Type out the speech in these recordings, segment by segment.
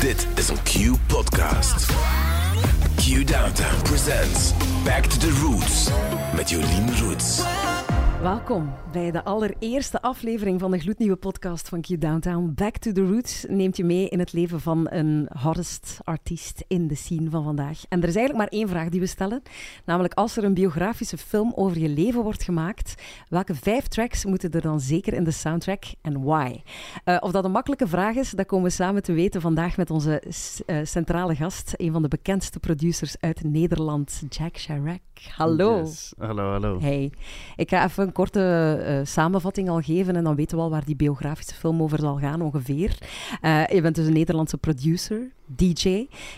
Dit is een Q-podcast. Q Downtown presents Back to the Roots met Jolien Roots. Welkom bij de allereerste aflevering van de gloednieuwe podcast van Q Downtown. Back to the Roots neemt je mee in het leven van een hottest artiest in de scene van vandaag. En er is eigenlijk maar één vraag die we stellen. Namelijk, als er een biografische film over je leven wordt gemaakt, welke vijf tracks moeten er dan zeker in de soundtrack en why? Uh, of dat een makkelijke vraag is, dat komen we samen te weten vandaag met onze uh, centrale gast, een van de bekendste producers uit Nederland, Jack Chirac. Hallo. Yes. Hallo, hallo. Hey. Ik ga even een korte uh, samenvatting al geven en dan weten we al waar die biografische film over zal gaan ongeveer. Uh, je bent dus een Nederlandse producer, DJ.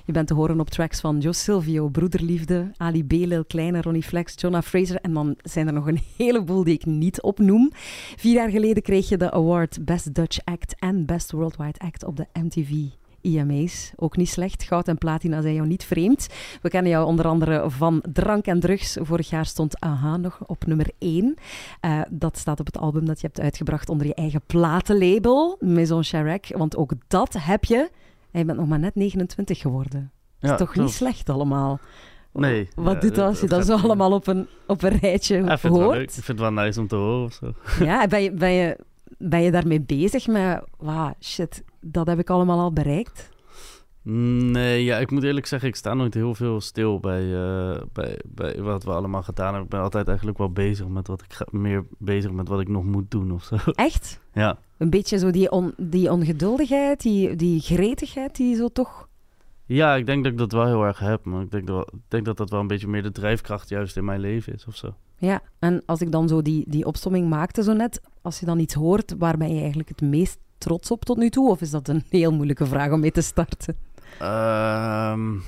Je bent te horen op tracks van Jos Silvio, Broederliefde, Ali B, Kleine, Ronnie Flex, Jonah Fraser en dan zijn er nog een heleboel die ik niet opnoem. Vier jaar geleden kreeg je de award Best Dutch Act en Best Worldwide Act op de MTV IMA's. Ook niet slecht. Goud en platina zijn jou niet vreemd. We kennen jou onder andere van drank en drugs. Vorig jaar stond Aha nog op nummer 1. Uh, dat staat op het album dat je hebt uitgebracht onder je eigen platenlabel, Maison Chirac. Want ook dat heb je. En je bent nog maar net 29 geworden. Dat is toch niet slecht allemaal? Nee. Wat ja, doet dat als je dat zo allemaal op een, op een rijtje ja, ik hoort? Ik vind het wel nice om te horen of zo. Ja, ben je, ben je, ben je daarmee bezig met... Wow, shit, dat heb ik allemaal al bereikt? Nee, ja, ik moet eerlijk zeggen, ik sta nooit heel veel stil bij, uh, bij, bij wat we allemaal gedaan hebben. Ik ben altijd eigenlijk wel bezig met wat ik ga, meer bezig met wat ik nog moet doen of zo. Echt? Ja. Een beetje zo die, on, die ongeduldigheid, die, die gretigheid, die zo toch... Ja, ik denk dat ik dat wel heel erg heb. Maar ik denk dat, ik denk dat dat wel een beetje meer de drijfkracht juist in mijn leven is of zo. Ja, en als ik dan zo die, die opsomming maakte zo net, als je dan iets hoort, waar ben je eigenlijk het meest trots op tot nu toe? Of is dat een heel moeilijke vraag om mee te starten? Um,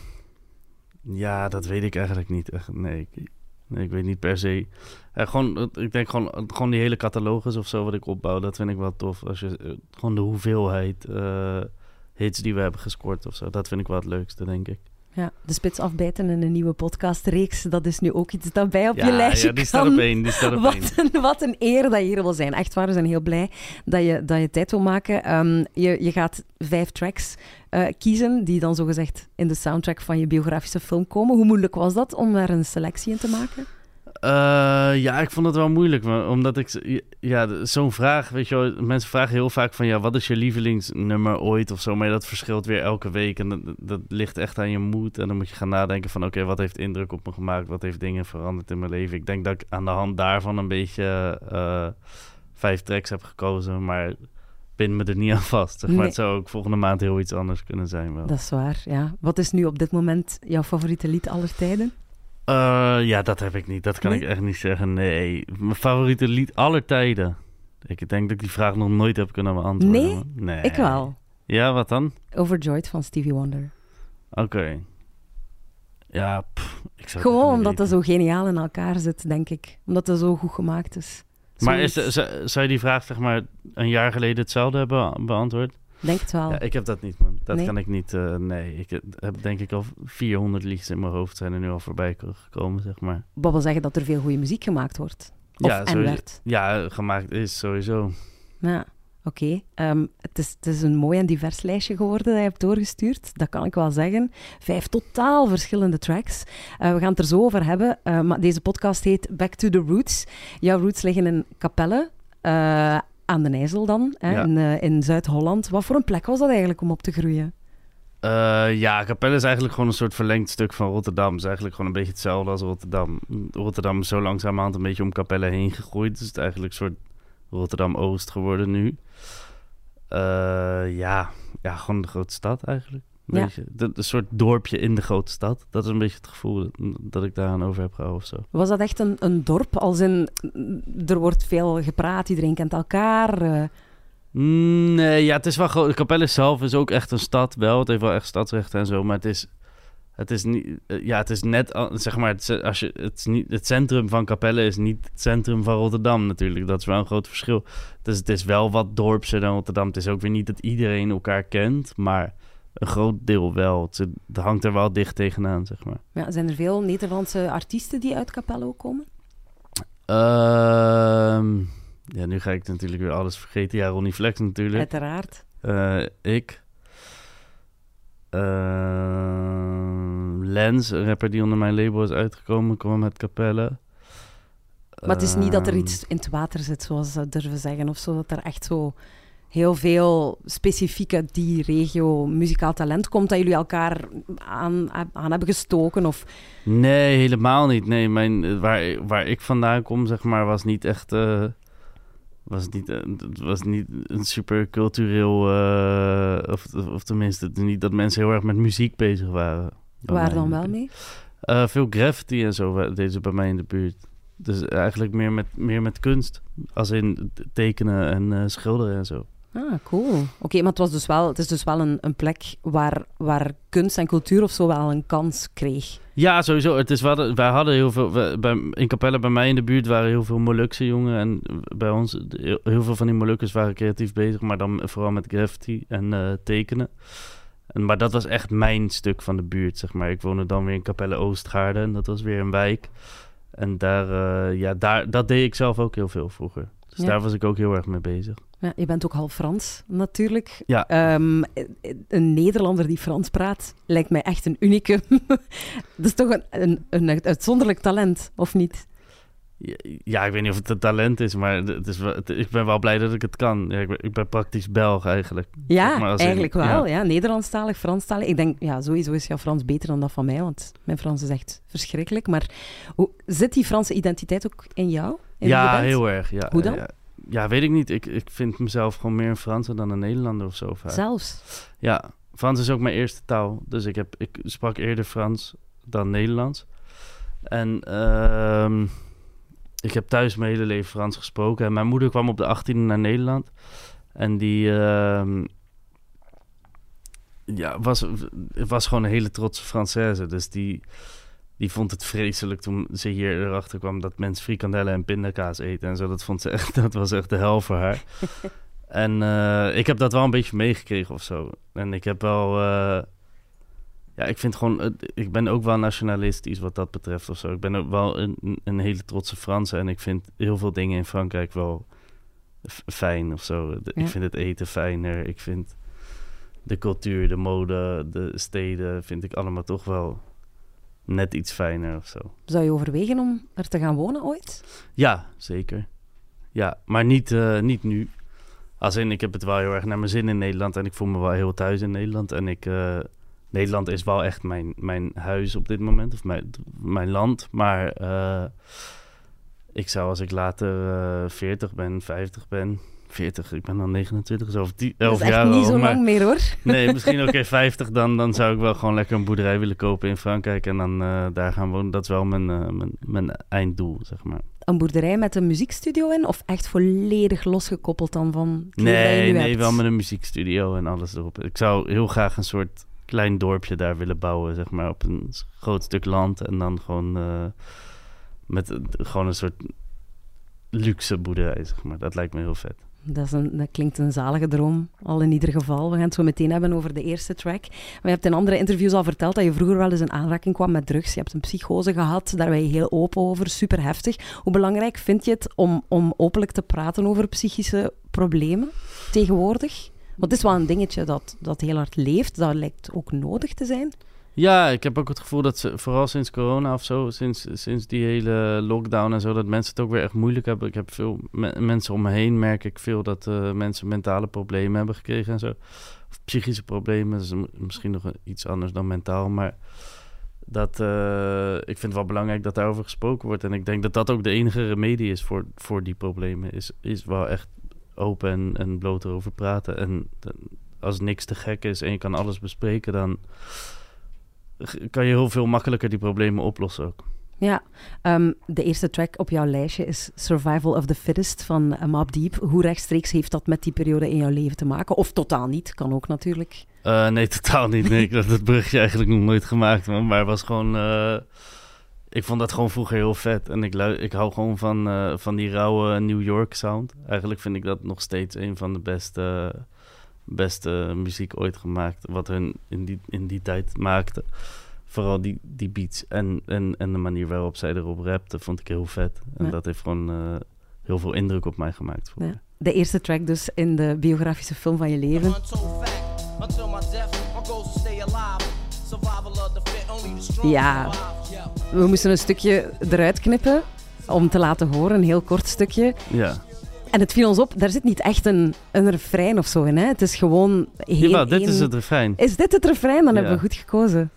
ja, dat weet ik eigenlijk niet. Echt, nee, ik, nee, ik weet niet per se. Uh, gewoon, ik denk gewoon, gewoon die hele catalogus of zo wat ik opbouw, dat vind ik wel tof. Als je, uh, gewoon de hoeveelheid uh, hits die we hebben gescoord of zo, dat vind ik wel het leukste, denk ik. Ja, de spits afbijten in een nieuwe podcastreeks, dat is nu ook iets dat bij op ja, je lijstje ja, die staat op één, die staat op wat. Een, wat een eer dat je hier wil zijn. Echt waar, we zijn heel blij dat je, dat je tijd wil maken. Um, je, je gaat vijf tracks uh, kiezen, die dan zogezegd in de soundtrack van je biografische film komen. Hoe moeilijk was dat om daar een selectie in te maken? Uh, ja, ik vond het wel moeilijk, omdat ik... Ja, zo'n vraag, weet je wel, mensen vragen heel vaak van... Ja, wat is je lievelingsnummer ooit of zo? Maar dat verschilt weer elke week en dat, dat ligt echt aan je moed. En dan moet je gaan nadenken van... Oké, okay, wat heeft indruk op me gemaakt? Wat heeft dingen veranderd in mijn leven? Ik denk dat ik aan de hand daarvan een beetje uh, vijf tracks heb gekozen, maar... Bind me er niet aan vast. Zeg maar. Nee. Het zou ook volgende maand heel iets anders kunnen zijn. Wel. Dat is waar, ja. Wat is nu op dit moment jouw favoriete lied aller tijden? Uh, ja, dat heb ik niet. Dat kan Nee? ik echt niet zeggen. Nee, mijn favoriete lied aller tijden. Ik denk dat ik die vraag nog nooit heb kunnen beantwoorden. Nee? nee. Ik wel. Ja, wat dan? Overjoyed van Stevie Wonder. Oké. Ja, pff, ik zou Gewoon omdat dat zo geniaal in elkaar zit, denk ik. Omdat het zo goed gemaakt is. Maar is, zou je die vraag zeg maar een jaar geleden hetzelfde hebben beantwoord? Denk het wel. Ja, ik heb dat niet, man. Dat. Nee? kan ik niet. eh, nee, ik heb denk ik al 400 liedjes in mijn hoofd zijn er nu al voorbij gekomen, zeg maar. Dat wil zeggen dat er veel goede muziek gemaakt wordt. Of Ja, sowieso. werd. Ja, gemaakt is sowieso. Ja, oké. Ehm, het, is, het is een mooi en divers lijstje geworden dat je hebt doorgestuurd. Dat kan ik wel zeggen. Vijf totaal verschillende tracks. Eh, we gaan het er zo over hebben. Eh, maar deze podcast heet Back to the Roots. Jouw roots liggen in Capelle. eh, aan de IJssel dan, hè, Ja. in, eh, in Zuid-Holland. Wat voor een plek was dat eigenlijk om op te groeien? Eh, ja, Capelle is eigenlijk gewoon een soort verlengd stuk van Rotterdam. Het is eigenlijk gewoon een beetje hetzelfde als Rotterdam. Rotterdam is zo langzamerhand een beetje om Capelle heen gegroeid. Dus het is eigenlijk een soort Rotterdam-Oost geworden nu. Eh, ja. ja, gewoon de grote stad eigenlijk. Een Ja. een soort dorpje in de grote stad. Dat is een beetje het gevoel dat, dat ik daaraan over heb gehouden of zo. Was dat echt een, een dorp? Als in, er wordt veel gepraat, iedereen kent elkaar. eh, Nee, ja, het is wel groot. Capelle zelf is ook echt een stad, wel. Het heeft wel echt stadsrechten en zo, maar het is, het is niet, eh, ja, het is net, zeg maar, het, als je, het, is niet, het centrum van Capelle is niet het centrum van Rotterdam natuurlijk. Dat is wel een groot verschil. Dus het is wel wat dorpser dan Rotterdam. Het is ook weer niet dat iedereen elkaar kent, maar een groot deel wel. Het, hangt er wel dicht tegenaan, zeg maar. ja, zijn er veel Nederlandse artiesten die uit Capelle ook komen? Ehm, ja, nu ga ik natuurlijk weer alles vergeten. Ja, Ronnie Flex natuurlijk. Uiteraard. Eh, ik. Eh, Lens, een rapper die onder mijn label is uitgekomen, kwam met Capelle. Maar het is niet dat er Ehm, iets in het water zit, zoals ze durven zeggen, of zo. Dat er echt zo heel veel specifiek uit die regio muzikaal talent komt, dat jullie elkaar aan, aan hebben gestoken. Of, Nee, helemaal niet. Nee, mijn, eh, waar, waar ik vandaan kom, zeg maar, was niet echt. eh, was niet, eh, het was niet een super cultureel. of, of tenminste, niet dat mensen heel erg met muziek bezig waren. Waar dan wel mee? Veel graffiti en zo deden ze bij mij in de buurt. Dus eigenlijk meer met, meer met kunst. Als in tekenen en schilderen en zo. Ah, cool. Oké, maar het, was dus wel, het is dus wel een, een plek waar, waar kunst en cultuur of zo wel een kans kreeg. Ja, sowieso. Het is wel, wij hadden heel veel. bij, in Capelle bij mij in de buurt waren heel veel Molukse jongen. En bij ons, heel, heel veel van die Molukkers waren creatief bezig. Maar dan vooral met graffiti en eh, tekenen. En, maar dat was echt mijn stuk van de buurt, zeg maar. Ik woonde dan weer in Capelle Oostgaarden. En dat was weer een wijk. En daar, eh, ja, daar, dat deed ik zelf ook heel veel vroeger. Dus Ja. daar was ik ook heel erg mee bezig. Ja, je bent ook half Frans, natuurlijk. Ja. Ehm, een Nederlander die Frans praat, lijkt mij echt een unicum. dat is toch een, een, een uitzonderlijk talent, of niet? Ja, ik weet niet of het een talent is, maar het is het- ik ben wel blij dat ik het kan. Ja, ik, ben, ik ben praktisch Belg eigenlijk. Ja, maar in- eigenlijk wel. ja. Ja. Nederlandstalig, Franstalig. Ik denk, ja, sowieso is jouw Frans beter dan dat van mij, want mijn Frans is echt verschrikkelijk. Maar hoe, zit die Franse identiteit ook in jou? In ja, heel erg. Ja, Hoe dan? Ja, weet ik niet. Ik, ik vind mezelf gewoon meer een Franser dan een Nederlander of zo. vaak. Zelfs. Ja, Frans is ook mijn eerste taal. Dus ik, heb, ik sprak eerder Frans dan Nederlands. En ehm, ik heb thuis mijn hele leven Frans gesproken. En mijn moeder kwam op de 18e naar Nederland. En die ehm, ja, was, was gewoon een hele trotse Française. Dus die, die vond het vreselijk toen ze hier erachter kwam dat mensen frikandellen en pindakaas eten en zo. Dat vond ze echt, dat was echt de hel voor haar. en eh, ik heb dat wel een beetje meegekregen of zo. En ik heb wel, eh, ja, ik vind gewoon, ik ben ook wel nationalistisch wat dat betreft of zo. Ik ben ook wel een, een hele trotse Franse en ik vind heel veel dingen in Frankrijk wel fijn of zo. De- Ja. Ik vind het eten fijner. Ik vind de cultuur, de mode, de steden, vind ik allemaal toch wel net iets fijner of zo. Zou je overwegen om er te gaan wonen ooit? Ja, zeker. Ja, maar niet, eh, niet nu. Als in, ik heb het wel heel erg naar mijn zin in Nederland en ik voel me wel heel thuis in Nederland. En ik, eh, Nederland is wel echt mijn, mijn huis op dit moment, of mijn, mijn land. Maar eh, ik zou als ik later eh 40 ben, 50 ben, 40, ik ben dan 29, zo over 10, Dat 11 is echt jaar niet zo maar- lang meer, hoor. Nee, misschien ook in 50, dan, dan zou ik wel gewoon lekker een boerderij willen kopen in Frankrijk en dan eh, daar gaan wonen. Dat is wel mijn, eh, mijn, mijn einddoel, zeg maar. Een boerderij met een muziekstudio in? Of echt volledig losgekoppeld dan van dat Nee, nee, hebt? wel met een muziekstudio en alles erop. Ik zou heel graag een soort klein dorpje daar willen bouwen, zeg maar, op een groot stuk land. En dan gewoon eh, met gewoon een soort luxe boerderij, zeg maar. Dat lijkt me heel vet. Dat, dat klinkt een zalige droom, al in ieder geval. We gaan het zo meteen hebben over de eerste track. Maar je hebt in andere interviews al verteld dat je vroeger wel eens in aanraking kwam met drugs. Je hebt een psychose gehad, daar ben je heel open over, super heftig. Hoe belangrijk vind je het om, om openlijk te praten over psychische problemen tegenwoordig? Want het is wel een dingetje dat, dat heel hard leeft. Dat lijkt ook nodig te zijn. Ja, ik heb ook het gevoel dat ze, vooral sinds corona of zo, sinds, sinds die hele lockdown en zo, dat mensen het ook weer echt moeilijk hebben. Ik heb veel me- mensen om me heen, merk ik veel dat eh, mensen mentale problemen hebben gekregen en zo. Of psychische problemen, is misschien nog iets anders dan mentaal, maar dat, eh, ik vind het wel belangrijk dat daarover gesproken wordt. En ik denk dat dat ook de enige remedie is voor, voor die problemen, is, is wel echt open en, en bloot erover praten. En als niks te gek is en je kan alles bespreken, dan kan je heel veel makkelijker die problemen oplossen ook. Ja, ehm, de eerste track op jouw lijstje is Survival of the Fittest van uh, Mobb Deep. Hoe rechtstreeks heeft dat met die periode in jouw leven te maken? Of totaal niet, kan ook natuurlijk. Eh, nee, totaal niet. Nee, ik had dat brugje eigenlijk nog nooit gemaakt. Maar het was gewoon... eh, ik vond dat gewoon vroeger heel vet. En ik, ik hou gewoon van, eh, van die rauwe New York sound. Eigenlijk vind ik dat nog steeds een van de beste, beste muziek ooit gemaakt. Wat hun in die, in die tijd maakte. Vooral die, die beats en, en, en de manier waarop zij erop rapte, vond ik heel vet. En Ja. dat heeft gewoon eh, heel veel indruk op mij gemaakt. Ja. De eerste track dus in de biografische film van je leven. Ja, we moesten een stukje eruit knippen om te laten horen, een heel kort stukje. Ja. En het viel ons op, daar zit niet echt een, een refrein of zo in. Hè? Het is gewoon heel Ja, dit is het refrein. Is dit het refrein? Dan hebben we goed gekozen.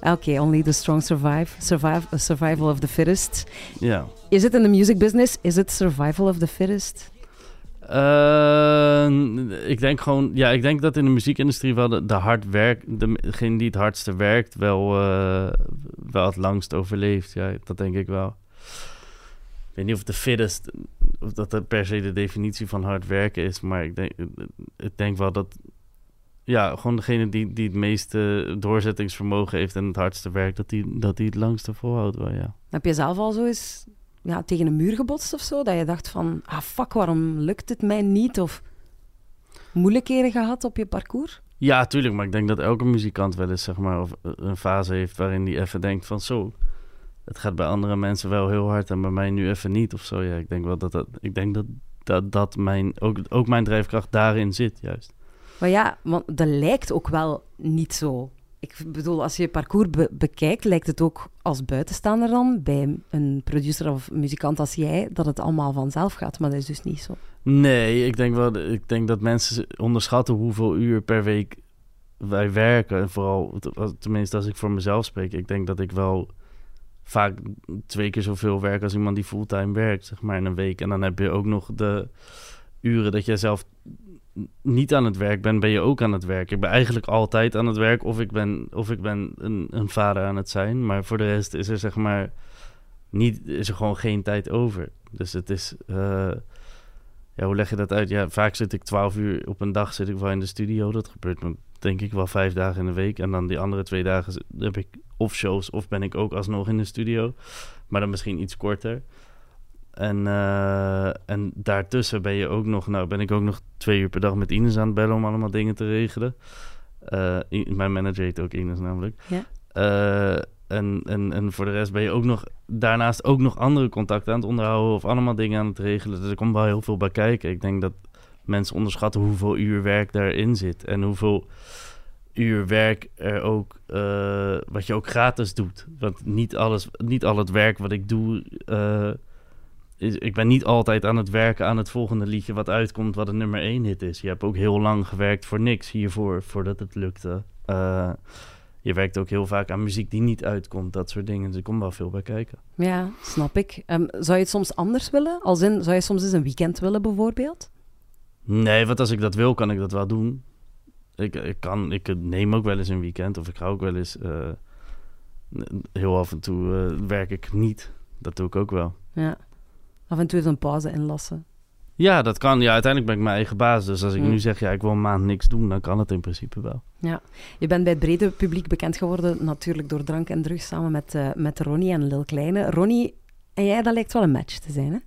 Oké, okay, only the strong survive. survive. Survival of the fittest. Ja. Is het in de music business? Is het survival of the fittest? Uh, ik denk gewoon, ja, ik denk dat in de muziekindustrie wel de, de hard werk, degene die het hardste werkt, wel, uh, wel het langst overleeft. Ja, dat denk ik wel. Ik weet niet of de fittest, of dat per se de definitie van hard werken is, maar ik denk, ik denk wel dat, ja, gewoon degene die, die het meeste doorzettingsvermogen heeft en het hardste werkt, dat die, dat die het langste volhoudt wel, ja. Heb je zelf al zo eens ja, tegen een muur gebotst of zo? Dat je dacht van, ah fuck, waarom lukt het mij niet? Of moeilijkheden gehad op je parcours? Ja, tuurlijk, maar ik denk dat elke muzikant wel eens zeg maar, of een fase heeft waarin die even denkt van zo, het gaat bij andere mensen wel heel hard en bij mij nu even niet of zo. Ja, ik denk wel dat dat, ik denk dat, dat, dat mijn, ook, ook mijn drijfkracht daarin zit, juist. Maar ja, want dat lijkt ook wel niet zo ik bedoel, als je je parcours bekijkt, lijkt het ook als buitenstaander dan, bij een producer of muzikant als jij, dat het allemaal vanzelf gaat. Maar dat is dus niet zo. Nee, ik denk wel, ik denk dat mensen onderschatten hoeveel uur per week wij werken. En vooral, tenminste als ik voor mezelf spreek, ik denk dat ik wel vaak twee keer zoveel werk als iemand die fulltime werkt, zeg maar, in een week. En dan heb je ook nog de uren dat jij zelf niet aan het werk ben, ben je ook aan het werk. Ik ben eigenlijk altijd aan het werk of ik ben, of ik ben een, een vader aan het zijn. Maar voor de rest is er zeg maar niet, is er gewoon geen tijd over. Dus het is, uh, ja, hoe leg je dat uit? Ja, vaak zit ik twaalf uur op een dag zit ik wel in de studio. Dat gebeurt me denk ik wel vijf dagen in de week. En dan die andere twee dagen heb ik of shows of ben ik ook alsnog in de studio. Maar dan misschien iets korter. En, uh, en daartussen ben je ook nog, nou ben ik ook nog twee uur per dag met Ines aan het bellen om allemaal dingen te regelen. Uh, mijn manager heet ook Ines namelijk. Ja. Uh, en, en, en voor de rest ben je ook nog daarnaast ook nog andere contacten aan het onderhouden of allemaal dingen aan het regelen. Dus er komt wel heel veel bij kijken. Ik denk dat mensen onderschatten hoeveel uur werk daarin zit en hoeveel uur werk er ook, wat je ook gratis doet. Want niet, alles, niet al het werk wat ik doe ik ben niet altijd aan het werken aan het volgende liedje wat uitkomt, wat een nummer één hit is. Je hebt ook heel lang gewerkt voor niks hiervoor, voordat het lukte. Uh, je werkt ook heel vaak aan muziek die niet uitkomt, dat soort dingen. Dus er komt wel veel bij kijken. Ja, snap ik. Um, zou je het soms anders willen? Als in, zou je soms eens een weekend willen, bijvoorbeeld? Nee, want als ik dat wil, kan ik dat wel doen. Ik, ik, kan, ik neem ook wel eens een weekend, of ik ga ook wel eens... Uh, heel af en toe uh, werk ik niet. Dat doe ik ook wel. Ja af en toe een pauze inlassen. Ja, dat kan. Ja, uiteindelijk ben ik mijn eigen baas. Dus als ik nu zeg, ja, ik wil een maand niks doen, dan kan het in principe wel. Ja, je bent bij het brede publiek bekend geworden, natuurlijk door drank en drugs, samen met, uh, met Ronnie en Lil Kleine. Ronnie en jij, dat lijkt wel een match te zijn, hè?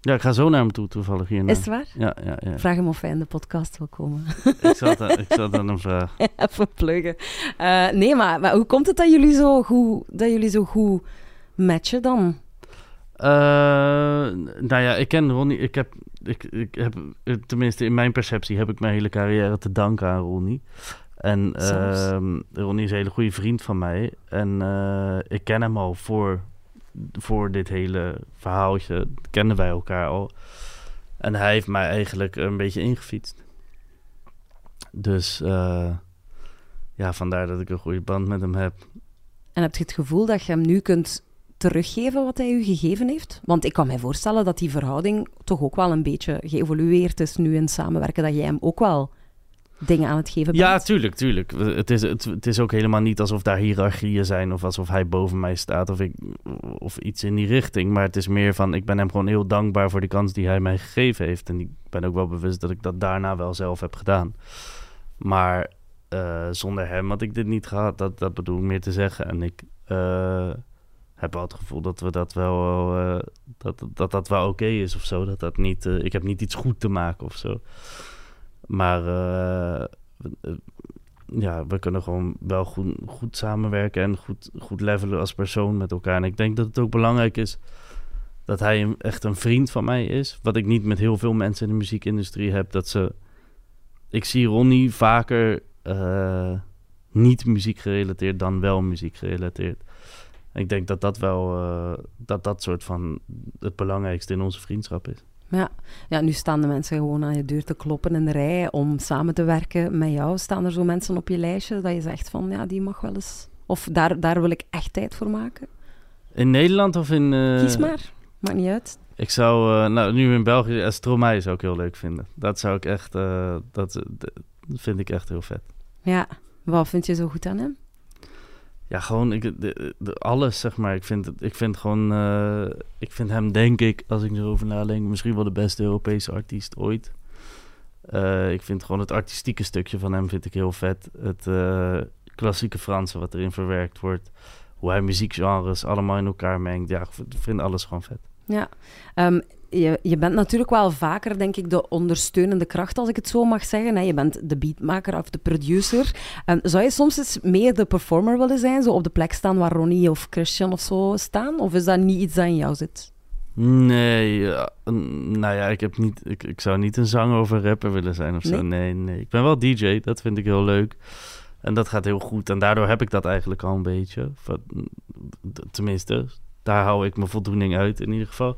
Ja, ik ga zo naar hem toe toevallig hierna. Is het waar? Ja, ja, ja. Vraag hem of hij in de podcast wil komen. ik zal dat, ik zal dat hem vragen. Even pluggen. Uh, nee, maar, maar hoe komt het dat jullie zo goed, dat jullie zo goed matchen dan? Uh, nou ja, ik ken Ronnie. Ik heb, ik, ik heb, tenminste in mijn perceptie, heb ik mijn hele carrière te danken aan Ronnie. En uh, Ronnie is een hele goede vriend van mij. En ik ken hem al voor, voor dit hele verhaaltje. Kennen wij elkaar al. En hij heeft mij eigenlijk een beetje ingefietst. Dus uh, ja, vandaar dat ik een goede band met hem heb. En heb je het gevoel dat je hem nu kunt teruggeven wat hij u gegeven heeft? Want ik kan mij voorstellen dat die verhouding toch ook wel een beetje geëvolueerd is nu in samenwerken, dat jij hem ook wel dingen aan het geven bent. Ja, tuurlijk, tuurlijk. Het is, het, het is ook helemaal niet alsof daar hiërarchieën zijn of alsof hij boven mij staat of, ik, of iets in die richting. Maar het is meer van, ik ben hem gewoon heel dankbaar voor de kans die hij mij gegeven heeft. En ik ben ook wel bewust dat ik dat daarna wel zelf heb gedaan. Maar uh, zonder hem had ik dit niet gehad, dat, dat bedoel ik meer te zeggen. En ik... Uh, heb wel het gevoel dat we dat wel uh, dat, dat dat wel oké is of zo. Dat dat niet, ik heb niet iets goed te maken of zo. Maar uh, ja, we kunnen gewoon wel goed, goed samenwerken en goed, goed levelen als persoon met elkaar. En ik denk dat het ook belangrijk is dat hij echt een vriend van mij is. Wat ik niet met heel veel mensen in de muziekindustrie heb. Dat ze ik zie Ronnie vaker eh, niet muziek gerelateerd dan wel muziek gerelateerd. Ik denk dat dat wel eh, dat dat soort van het belangrijkste in onze vriendschap is. Ja. ja, nu staan de mensen gewoon aan je deur te kloppen in de rij om samen te werken met jou. Staan er zo mensen op je lijstje dat je zegt van ja, die mag wel eens. Of daar, daar wil ik echt tijd voor maken? In Nederland of in... eh, Kies maar, maakt niet uit. Ik zou, eh, nou nu in België, uh, Stromae zou ik heel leuk vinden. Dat zou ik echt, eh, dat, dat vind ik echt heel vet. Ja, wat vind je zo goed aan hem? Ja, gewoon ik, de, de- alles, zeg maar. Ik vind, ik vind gewoon, eh, ik vind hem, denk ik, als ik erover nadenk, misschien wel de beste Europese artiest ooit. Eh, ik vind gewoon het artistieke stukje van hem vind ik heel vet. Het eh, klassieke Franse wat erin verwerkt wordt. Hoe hij muziekgenres allemaal in elkaar mengt. Ja, ik vind- ik vind alles gewoon vet. Ja, Ehm, je, je bent natuurlijk wel vaker, denk ik, de ondersteunende kracht, als ik het zo mag zeggen. Hè. Je bent de beatmaker of de producer. Ehm, zou je soms eens meer de performer willen zijn, zo op de plek staan waar Ronnie of Christian of zo staan? Of is dat niet iets dat in jou zit? Nee, ja, nou ja, ik, heb niet, ik, ik zou niet een zanger of een rapper willen zijn of zo. Nee? Nee, nee. Ik ben wel DJ, dat vind ik heel leuk. En dat gaat heel goed. En daardoor heb ik dat eigenlijk al een beetje. Tenminste, daar hou ik mijn voldoening uit in ieder geval.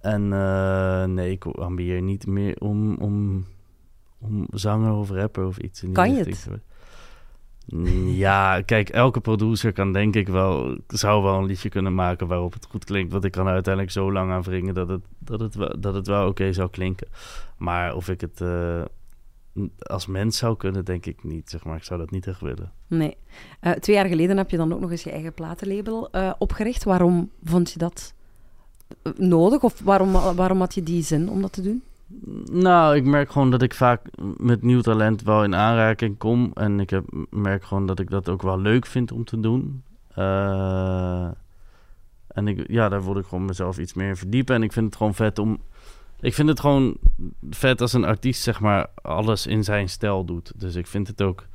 En eh, nee, ik ambieer niet meer om, om, om zanger of rapper of iets in die Kan je het? te. Mm, Ja, kijk, elke producer kan denk ik wel, zou wel een liedje kunnen maken waarop het goed klinkt. Want ik kan er uiteindelijk zo lang aan wringen dat het, dat het, wel, dat het wel oké zou klinken. Maar of ik het eh, als mens zou kunnen, denk ik niet. Zeg maar. Ik zou dat niet echt willen. Nee. Eh, twee jaar geleden heb je dan ook nog eens je eigen platenlabel opgericht. Waarom vond je dat nodig? Of waarom, waarom had je die zin om dat te doen? Nou, ik merk gewoon dat ik vaak met nieuw talent wel in aanraking kom. En ik heb, merk gewoon dat ik dat ook wel leuk vind om te doen. Eh, en ik, ja, daar word ik gewoon mezelf iets meer in verdiepen. En ik vind het gewoon vet om... Ik vind het gewoon vet als een artiest, zeg maar, alles in zijn stijl doet. Dus ik vind het ook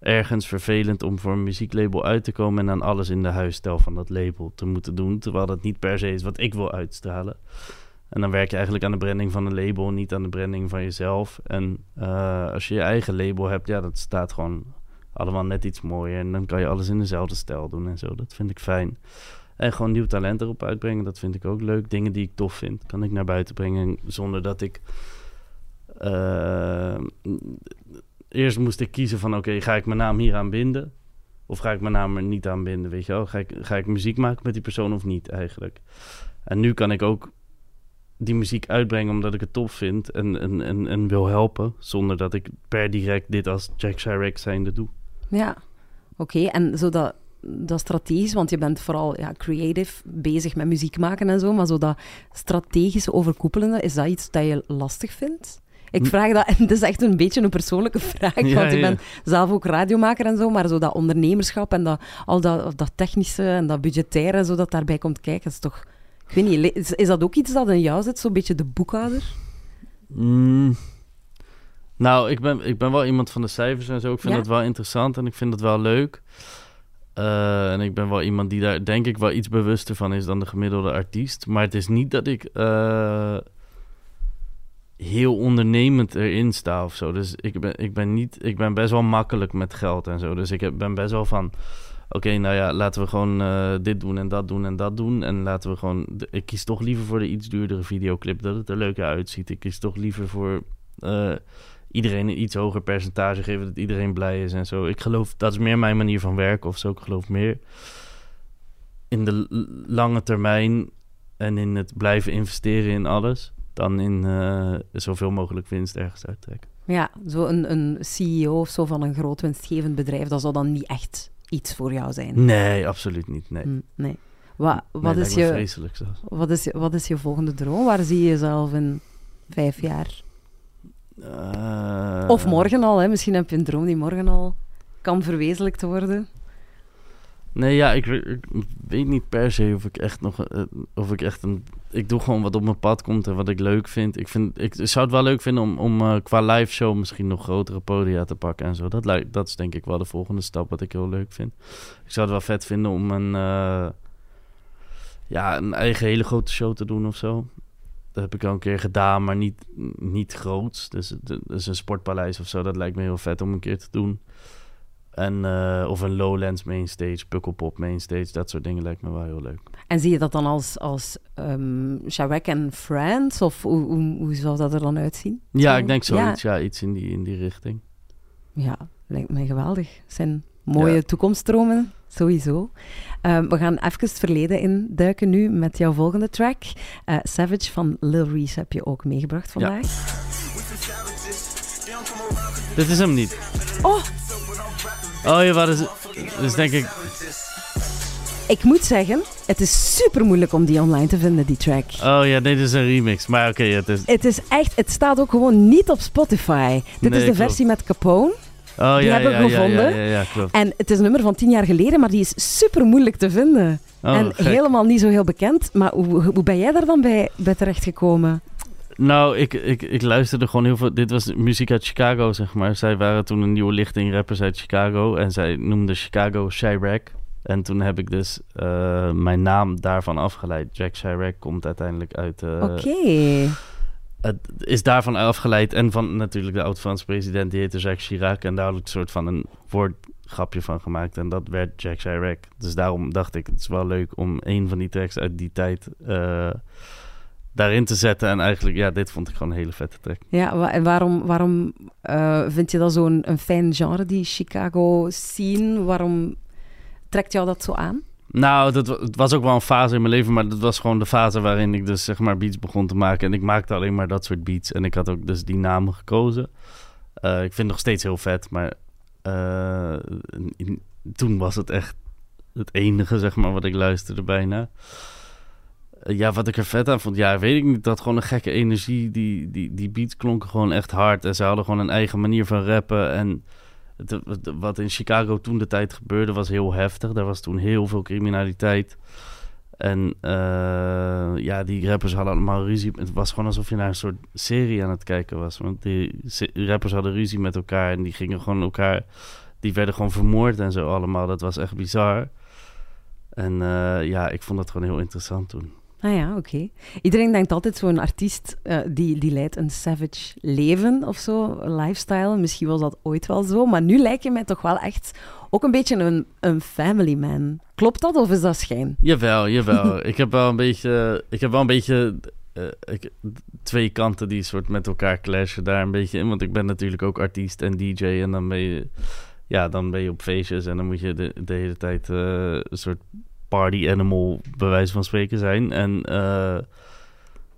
ergens vervelend om voor een muzieklabel uit te komen... en dan alles in de huisstijl van dat label te moeten doen. Terwijl dat niet per se is wat ik wil uitstralen. En dan werk je eigenlijk aan de branding van een label, niet aan de branding van jezelf. En eh, als je je eigen label hebt, ja, dat staat gewoon allemaal net iets mooier. En dan kan je alles in dezelfde stijl doen en zo. Dat vind ik fijn. En gewoon nieuw talent erop uitbrengen, dat vind ik ook leuk. Dingen die ik tof vind, kan ik naar buiten brengen zonder dat ik... eh, eerst moest ik kiezen van, oké, ga ik mijn naam hier aan binden? Of ga ik mijn naam er niet aan binden, weet je wel? Ga ik, ga ik muziek maken met die persoon of niet eigenlijk? En nu kan ik ook die muziek uitbrengen omdat ik het tof vind en, en, en, en wil helpen. Zonder dat ik per direct dit als Jack Chirac zijnde doe. Ja, oké. En zo dat, dat strategisch, want je bent vooral ja, creative, bezig met muziek maken en zo, maar zo dat strategische overkoepelende, is dat iets dat je lastig vindt? Ik vraag dat, en het is echt een beetje een persoonlijke vraag, Ja, want je ja. bent zelf ook radiomaker en zo, maar zo dat ondernemerschap en dat, al dat, dat technische en dat budgettaire en zo dat daarbij komt kijken, is toch... Ik weet niet, is, is dat ook iets dat in jou zit, zo'n beetje de boekhouder? Mm. Nou, ik ben, ik ben wel iemand van de cijfers en zo. Ik vind Ja? dat wel interessant en ik vind het wel leuk. Eh, en ik ben wel iemand die daar denk ik wel iets bewuster van is dan de gemiddelde artiest. Maar het is niet dat ik eh, heel ondernemend erin sta of zo. Dus ik ben, ik ben niet, ik ben best wel makkelijk met geld en zo. Dus ik heb, ben best wel van, oké, nou ja, laten we gewoon eh, dit doen en dat doen en dat doen. En laten we gewoon, ik kies toch liever voor de iets duurdere videoclip, dat het er leuker uitziet. Ik kies toch liever voor eh, iedereen een iets hoger percentage geven, dat iedereen blij is en zo. Ik geloof, dat is meer mijn manier van werken of zo. Ik geloof meer in de lange termijn en in het blijven investeren in alles, dan in eh, zoveel mogelijk winst ergens uittrekken. Ja, zo een, een CEO of zo van een groot winstgevend bedrijf, dat zou dan niet echt iets voor jou zijn. Nee, absoluut niet. Nee. Hm, nee. Wa- wat, Nee, is je, wat, is, je- wat is je volgende droom? Waar zie je jezelf in vijf jaar? Eh, Of morgen al, hè? misschien heb je een droom die morgen al kan verwezenlijkt worden. Nee, ja, ik, ik weet niet per se of ik echt nog... eh, of ik echt een... Ik doe gewoon wat op mijn pad komt en wat ik leuk vind. Ik, vind, ik zou het wel leuk vinden om, om eh, qua live show misschien nog grotere podia te pakken en zo. Dat, dat is denk ik wel de volgende stap wat ik heel leuk vind. Ik zou het wel vet vinden om een... eh, ja, een eigen hele grote show te doen of zo. heb ik al een keer gedaan, maar niet, niet groots. Dus is een sportpaleis of zo. Dat lijkt me heel vet om een keer te doen. En, eh, of een Lowlands mainstage, Pukkelpop mainstage. Dat soort dingen lijkt me wel heel leuk. En zie je dat dan als, als um, en Friends? Of hoe, hoe, dat er dan uitzien? Ja, ik denk zoiets. Ja. ja, iets in die, in die richting. Ja, lijkt me geweldig. zijn mooie ja. toekomststromen, sowieso. Um, we gaan even het verleden induiken nu met jouw volgende track. Uh, Savage van Lil Reese heb je ook meegebracht vandaag. Ja. Dit is hem niet. Oh! Oh ja, wat is Dus denk ik... Ik moet zeggen, het is super moeilijk om die online te vinden, die track. Oh ja, dit is een remix. Maar oké, het is... Het is echt... Het staat ook gewoon niet op Spotify. Dit is de versie met Capone. Oh, die ja, hebben we ja, gevonden. Ja, ja, klopt. En het is een nummer van tien jaar geleden, maar die is super moeilijk te vinden. Oh, en gek. helemaal niet zo heel bekend. Maar hoe, hoe ben jij daar dan bij, bij terechtgekomen? Nou, ik, ik, ik luisterde gewoon heel veel. Dit was muziek uit Chicago, zeg maar. Zij waren toen een nieuwe lichting rappers uit Chicago. En zij noemden Chicago Chirac. En toen heb ik dus uh, mijn naam daarvan afgeleid. Jack Chirac komt uiteindelijk uit... Uh, Oké. Okay. Het is daarvan afgeleid. En van natuurlijk de oud-Franse president, die heette Jacques Chirac. En daar had ik een soort van een woordgrapje van gemaakt. En dat werd Jack Chirac. Dus daarom dacht ik, het is wel leuk om een van die tracks uit die tijd... Uh, daarin te zetten. En eigenlijk, ja, dit vond ik gewoon een hele vette track. Ja, en waarom, waarom uh, vind je dat zo'n een fijn genre, die Chicago scene? Waarom trekt jou dat zo aan? Nou, dat het was ook wel een fase in mijn leven, maar dat was gewoon de fase waarin ik dus zeg maar beats begon te maken. En ik maakte alleen maar dat soort beats. En ik had ook dus die namen gekozen. Uh, ik vind het nog steeds heel vet, maar uh, in, toen was het echt het enige, zeg maar, wat ik luisterde bijna. Ja, wat ik er vet aan vond, ja, weet ik niet. Dat gewoon een gekke energie. Die, die, die beats klonken gewoon echt hard. En ze hadden gewoon een eigen manier van rappen. En wat in Chicago toen de tijd gebeurde, was heel heftig. Daar was toen heel veel criminaliteit. En uh, ja, die rappers hadden allemaal ruzie. Het was gewoon alsof je naar een soort serie aan het kijken was. Want die rappers hadden ruzie met elkaar. En die gingen gewoon elkaar. Die werden gewoon vermoord en zo allemaal. Dat was echt bizar. En uh, ja, ik vond dat gewoon heel interessant toen. Ah ja, oké. Okay. Iedereen denkt altijd zo'n artiest uh, die, die leidt een savage leven of zo, lifestyle. Misschien was dat ooit wel zo, maar nu lijkt je mij toch wel echt ook een beetje een, een family man. Klopt dat of is dat schijn? Jawel, jawel. ik heb wel een beetje, ik heb wel een beetje uh, ik, twee kanten die soort met elkaar clashen daar een beetje in. Want ik ben natuurlijk ook artiest en DJ en dan ben je, ja, dan ben je op feestjes en dan moet je de, de hele tijd uh, een soort party animal, bij wijze van spreken zijn. En uh,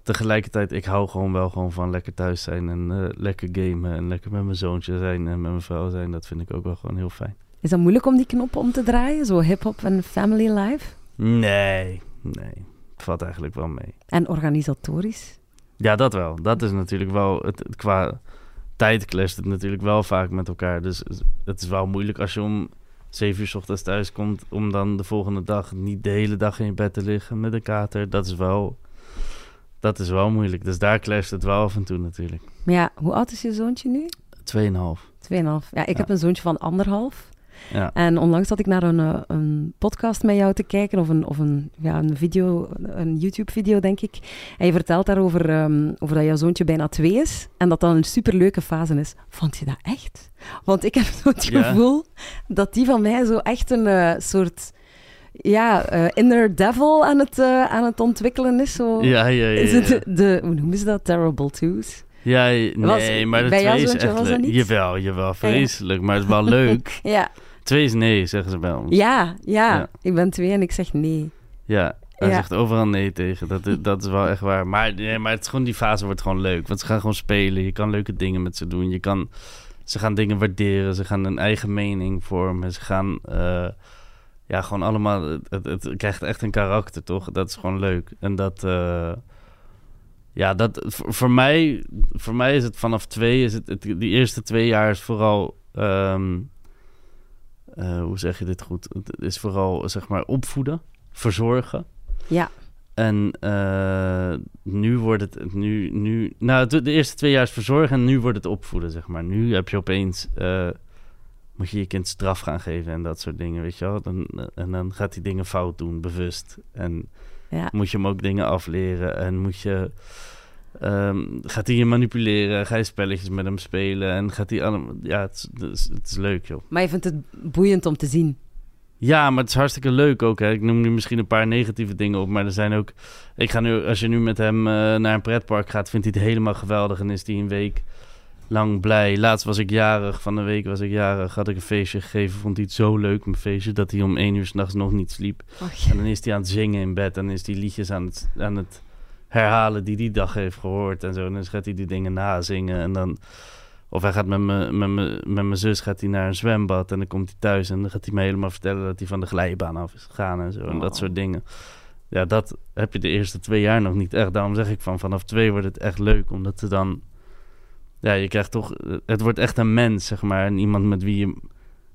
tegelijkertijd, ik hou gewoon wel gewoon van lekker thuis zijn en uh, lekker gamen en lekker met mijn zoontje zijn en met mijn vrouw zijn. Dat vind ik ook wel gewoon heel fijn. Is dat moeilijk om die knop om te draaien, zo hip-hop en family life? Nee, nee. Het valt eigenlijk wel mee. En organisatorisch? Ja, dat wel. Dat is natuurlijk wel, het, het qua tijd clasht het natuurlijk wel vaak met elkaar. Dus het is wel moeilijk als je om zeven uur s ochtends thuis komt... om dan de volgende dag niet de hele dag in je bed te liggen met een kater. Dat is wel, dat is wel moeilijk. Dus daar clasht het wel af en toe natuurlijk. Maar ja, hoe oud is je zoontje nu? Tweeënhalf. Tweeënhalf. Ja, ik ja. heb een zoontje van anderhalf. Ja. En onlangs zat ik naar een, uh, een podcast met jou te kijken, of een, of een, ja, een video, een YouTube-video, denk ik. En je vertelt daarover um, over dat jouw zoontje bijna twee is en dat dat een superleuke fase is. Vond je dat echt? Want ik heb zo het Ja. gevoel dat die van mij zo echt een uh, soort ja, eh, inner devil aan het, uh, aan het ontwikkelen is. Zo. Ja, ja, ja. Is het de, de, hoe noemen ze dat? Terrible twos? Ja, nee, Was- maar de twee is echt leuk. Jawel, jawel, vreselijk. Maar het is wel leuk. Ja, Twee is nee, zeggen ze bij ons. ja, ja, Ja. Ik ben twee en ik zeg nee. Ja, hij Ja. zegt overal nee tegen. Dat, dat is wel echt waar. Maar, nee, maar het is gewoon, die fase wordt gewoon leuk. Want ze gaan gewoon spelen. Je kan leuke dingen met ze doen. Je kan, ze gaan dingen waarderen. Ze gaan een eigen mening vormen. Ze gaan... eh, ja, gewoon allemaal... Het, het, het krijgt echt een karakter, toch? Dat is gewoon leuk. En dat... eh, ja, dat, voor, voor mij, voor mij is het vanaf twee... Is het, het, die eerste twee jaar is vooral... ehm, eh, hoe zeg je dit goed? Het is vooral, zeg maar, opvoeden. Verzorgen. Ja, En eh, nu wordt het, nu, nu, nou, de, de eerste twee jaar is verzorgen en nu wordt het opvoeden, zeg maar. Nu heb je opeens, eh, moet je je kind straf gaan geven en dat soort dingen, weet je wel. Dan, en dan gaat hij dingen fout doen, bewust. En ja. moet je hem ook dingen afleren en moet je, Ehm, gaat hij je manipuleren? Ga je spelletjes met hem spelen? En gaat hij allemaal... Ja, het is, het, is, het is leuk, joh. Maar je vindt het boeiend om te zien. Ja, maar het is hartstikke leuk ook. Hè. Ik noem nu misschien een paar negatieve dingen op, maar er zijn ook... Ik ga nu, als je nu met hem uh, naar een pretpark gaat, vindt hij het helemaal geweldig en is hij een week lang blij. Laatst was ik jarig, van de week was ik jarig, had ik een feestje gegeven. Vond hij het zo leuk, mijn feestje, dat hij om één uur s'nachts nog niet sliep. Och. En dan is hij aan het zingen in bed en is hij liedjes aan het, aan het herhalen die die dag heeft gehoord en zo. En dan gaat hij die dingen nazingen en dan... Of hij gaat met mijn zus gaat hij naar een zwembad en dan komt hij thuis en dan gaat hij me helemaal vertellen dat hij van de glijbaan af is gegaan en zo. En dat Oh. soort dingen. Ja, dat heb je de eerste twee jaar nog niet echt. Daarom zeg ik van vanaf twee wordt het echt leuk, omdat ze dan... Ja, je krijgt toch... Het wordt echt een mens, zeg maar. En iemand met wie je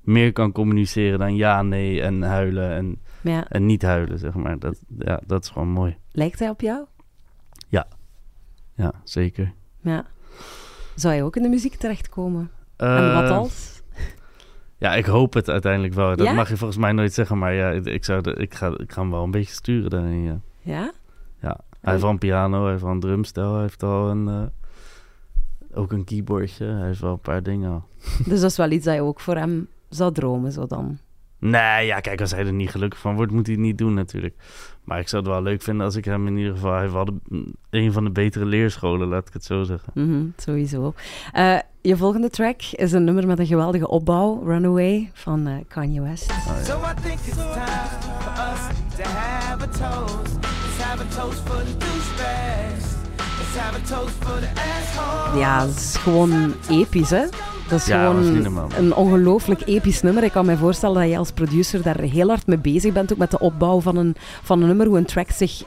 meer kan communiceren dan ja, nee en huilen en, ja, en niet huilen, zeg maar. Dat, ja, dat is gewoon mooi. lijkt hij op jou? Ja, zeker. Ja. Zou je ook in de muziek terechtkomen? en wat Eh, als? Ja, ik hoop het uiteindelijk wel. Dat Ja? mag je volgens mij nooit zeggen, maar ja, ik, zou de, ik, ga, ik ga hem wel een beetje sturen daarin, ja. Ja? Ja, hij heeft wel een piano, hij heeft wel een drumstel, hij heeft al een, eh, ook een keyboardje. Hij heeft wel een paar dingen al. Dus dat is wel iets dat je ook voor hem zou dromen, zo dan. Nee, ja, kijk, als hij er niet gelukkig van wordt, moet hij het niet doen natuurlijk. Maar ik zou het wel leuk vinden als ik hem in ieder geval... Hij de- een van de betere leerscholen, laat ik het zo zeggen. Mhm, sowieso. Eh, je volgende track is een nummer met een geweldige opbouw, Runaway, van eh, Kanye West. Oh, ja. So I think it's time for us to have a toast. Let's have a toast for the douchebags. Let's have a toast for the assholes. Ja, dat is gewoon episch, hè? Dat is Ja, dat is gewoon normaal. een ongelooflijk episch nummer. Ik kan me voorstellen dat je als producer daar heel hard mee bezig bent, ook met de opbouw van een, van een nummer, hoe een track zich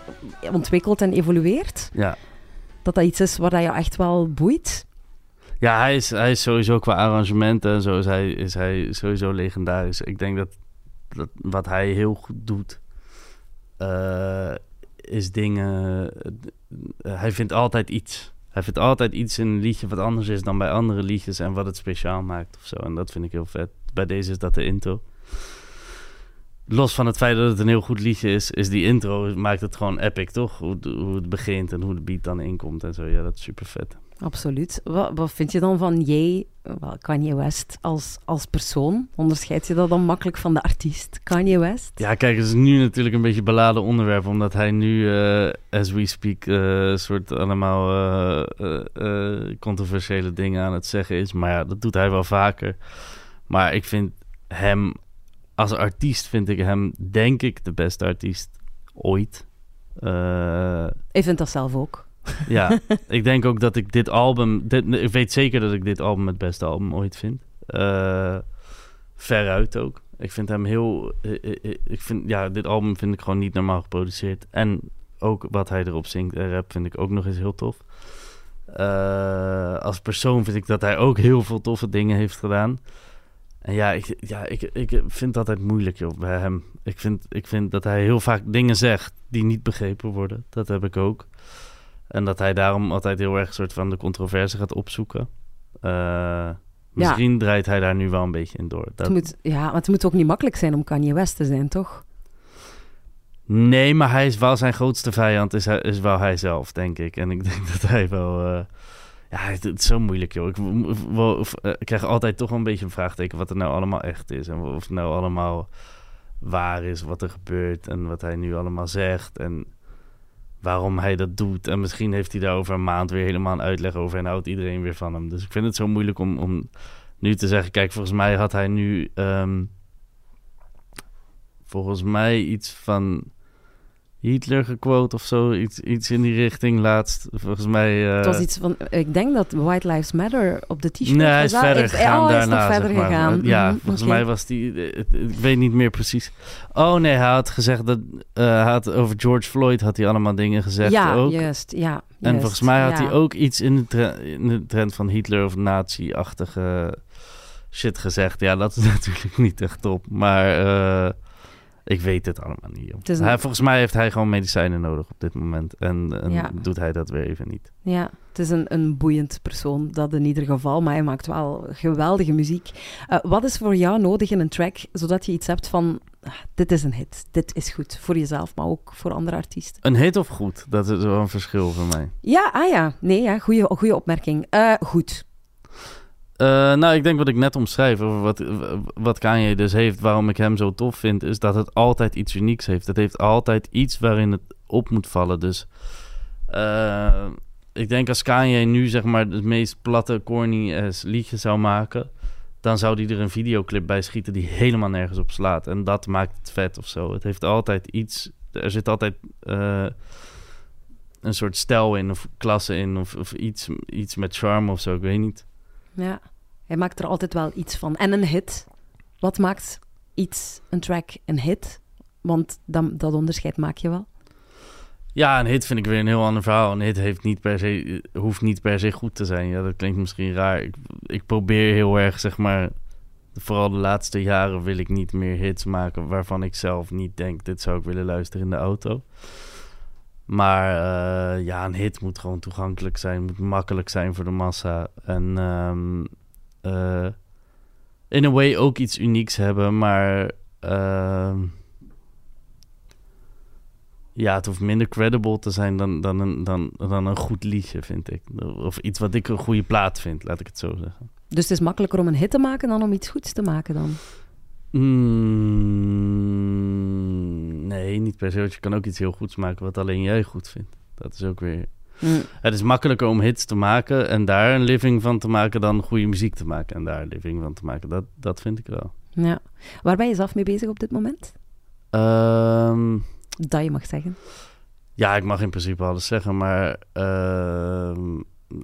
ontwikkelt en evolueert. Ja, Dat dat iets is waar dat je echt wel boeit. ja hij, is, hij is sowieso qua arrangementen en zo is hij, is hij sowieso legendarisch. Ik denk dat, dat wat hij heel goed doet, eh, is dingen... eh, hij vindt altijd iets. Hij vindt altijd iets in een liedje wat anders is dan bij andere liedjes en wat het speciaal maakt of zo. En dat vind ik heel vet. Bij deze is dat de intro. Los van het feit dat het een heel goed liedje is, is die intro maakt het gewoon epic, toch? Hoe, hoe het begint en hoe de beat dan inkomt en zo. Ja, dat is super vet. Absoluut. Wat, wat vind je dan van jij, Kanye West, als, als persoon? Onderscheid je dat dan makkelijk van de artiest Kanye West? Ja, kijk, het is nu natuurlijk een beetje een beladen onderwerp, omdat hij nu, eh, as we speak, eh soort allemaal eh, controversiële dingen aan het zeggen is. Maar ja, dat doet hij wel vaker. Maar ik vind hem, als artiest, vind ik hem, denk ik, de beste artiest ooit. Ik vind dat zelf ook. Ja, ik denk ook dat ik dit album, ik weet zeker dat ik dit album het beste album ooit vind. Eh veruit ook. Ik vind hem heel, eh, eh, ik vind, ja, dit album vind ik gewoon niet normaal geproduceerd. En ook wat hij erop zingt en rap vind ik ook nog eens heel tof. Als persoon vind ik dat hij ook heel veel toffe dingen heeft gedaan. En ja, ik, ja ik, ik vind het altijd moeilijk joh, bij hem. Ik vind, ik vind dat hij heel vaak dingen zegt die niet begrepen worden. Dat heb ik ook. En dat hij daarom altijd heel erg een soort van de controverse gaat opzoeken. Eh, misschien draait hij daar nu wel een beetje in door. Dat, Het moet, ja, maar het moet ook niet makkelijk zijn om Kanye West te zijn, toch? Nee, maar hij is wel zijn grootste vijand, is, hij, is wel hij zelf, denk ik. En ik denk dat hij wel... eh, ja, het, het is zo moeilijk, joh. Ik, wel- eh, ik krijg altijd toch wel een beetje een vraagteken wat er nou allemaal echt is. En of het nou allemaal waar is, wat er gebeurt en wat hij nu allemaal zegt. En waarom hij dat doet. En misschien heeft hij daar over een maand weer helemaal een uitleg over en houdt iedereen weer van hem. Dus ik vind het zo moeilijk om, om nu te zeggen... Kijk, volgens mij had hij nu... ehm, volgens mij iets van Hitler gequote of zo. Iets, iets in die richting laatst. Volgens mij... eh, Het was iets van, ik denk dat White Lives Matter op de t-shirt Nee, hij is verder Heeft- gegaan oh, is daarna. nog verder zeg maar. gegaan. Ja, Mhm, volgens mij was die... eh, Ik weet niet meer precies. Oh nee, hij had gezegd dat... eh, hij had over George Floyd had hij allemaal dingen gezegd ja, ook. juist. Ja, En juist, volgens mij had ja. hij ook iets in de, in de trend van Hitler of nazi-achtige shit gezegd. Ja, dat is natuurlijk niet echt top. Maar eh, ik weet het allemaal niet. Het een- Hij, volgens mij heeft hij gewoon medicijnen nodig op dit moment. En, en Ja. doet hij dat weer even niet. Ja, het is een, een boeiend persoon, dat in ieder geval. Maar hij maakt wel geweldige muziek. Eh, wat is voor jou nodig in een track, zodat je iets hebt van... ah, dit is een hit, dit is goed. Voor jezelf, maar ook voor andere artiesten. Een hit of goed? Dat is wel een verschil voor mij. Ja, ah ja. Nee, ja, goede opmerking. Eh, goed. Eh, nou, ik denk wat ik net omschrijf over wat, wat Kanye dus heeft, waarom ik hem zo tof vind, is dat het altijd iets unieks heeft. Het heeft altijd iets waarin het op moet vallen. Dus eh, ik denk als Kanye nu zeg maar het meest platte, corny liedje zou maken, dan zou die er een videoclip bij schieten die helemaal nergens op slaat. En dat maakt het vet of zo. Het heeft altijd iets, er zit altijd eh, een soort stijl in of klasse in of, of iets, iets met charme of zo, ik weet niet. Ja, hij maakt er altijd wel iets van. En een hit. Wat maakt iets, een track, een hit? Want dat, dat onderscheid maak je wel. Ja, een hit vind ik weer een heel ander verhaal. Een hit heeft niet per se, hoeft niet per se goed te zijn. Ja, dat klinkt misschien raar. Ik, ik probeer heel erg, zeg maar... Vooral de laatste jaren wil ik niet meer hits maken... waarvan ik zelf niet denk... dit zou ik willen luisteren in de auto. Maar uh, ja, een hit moet gewoon toegankelijk zijn. Moet makkelijk zijn voor de massa. En um, uh, in een way ook iets unieks hebben. Maar uh, ja, het hoeft minder credible te zijn dan, dan, een, dan, dan een goed liedje, vind ik. Of iets wat ik een goede plaat vind, laat ik het zo zeggen. Dus het is makkelijker om een hit te maken dan om iets goeds te maken dan? Mm, nee, niet per se. Want je kan ook iets heel goeds maken wat alleen jij goed vindt. Dat is ook weer... Mm. Het is makkelijker om hits te maken en daar een living van te maken dan goede muziek te maken en daar een living van te maken. Dat, dat vind ik wel. Ja. Waar ben je zelf mee bezig op dit moment? Um, dat je mag zeggen. Ja, ik mag in principe alles zeggen, maar uh,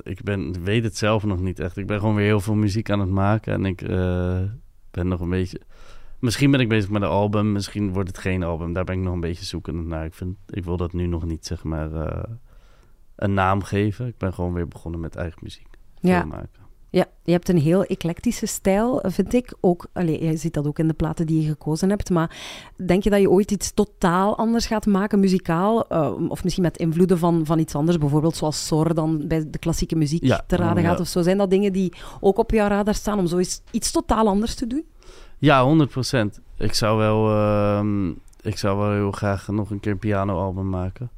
ik ben, weet het zelf nog niet echt. Ik ben gewoon weer heel veel muziek aan het maken en ik uh, ben nog een beetje... Misschien ben ik bezig met een album, misschien wordt het geen album. Daar ben ik nog een beetje zoekend naar. Ik, vind, ik wil dat nu nog niet, zeg maar, uh, een naam geven. Ik ben gewoon weer begonnen met eigen muziek ja. maken. Ja, je hebt een heel eclectische stijl, vind ik. Ook, allez, je ziet dat ook in de platen die je gekozen hebt. Maar denk je dat je ooit iets totaal anders gaat maken, muzikaal? Uh, of misschien met invloeden van, van iets anders, bijvoorbeeld zoals Sor dan bij de klassieke muziek ja, te raden ja. gaat of zo. Zijn dat dingen die ook op jouw radar staan om zoiets iets totaal anders te doen? Ja, 100 procent. Ik zou wel... Uh, ik zou wel heel graag nog een keer een pianoalbum maken.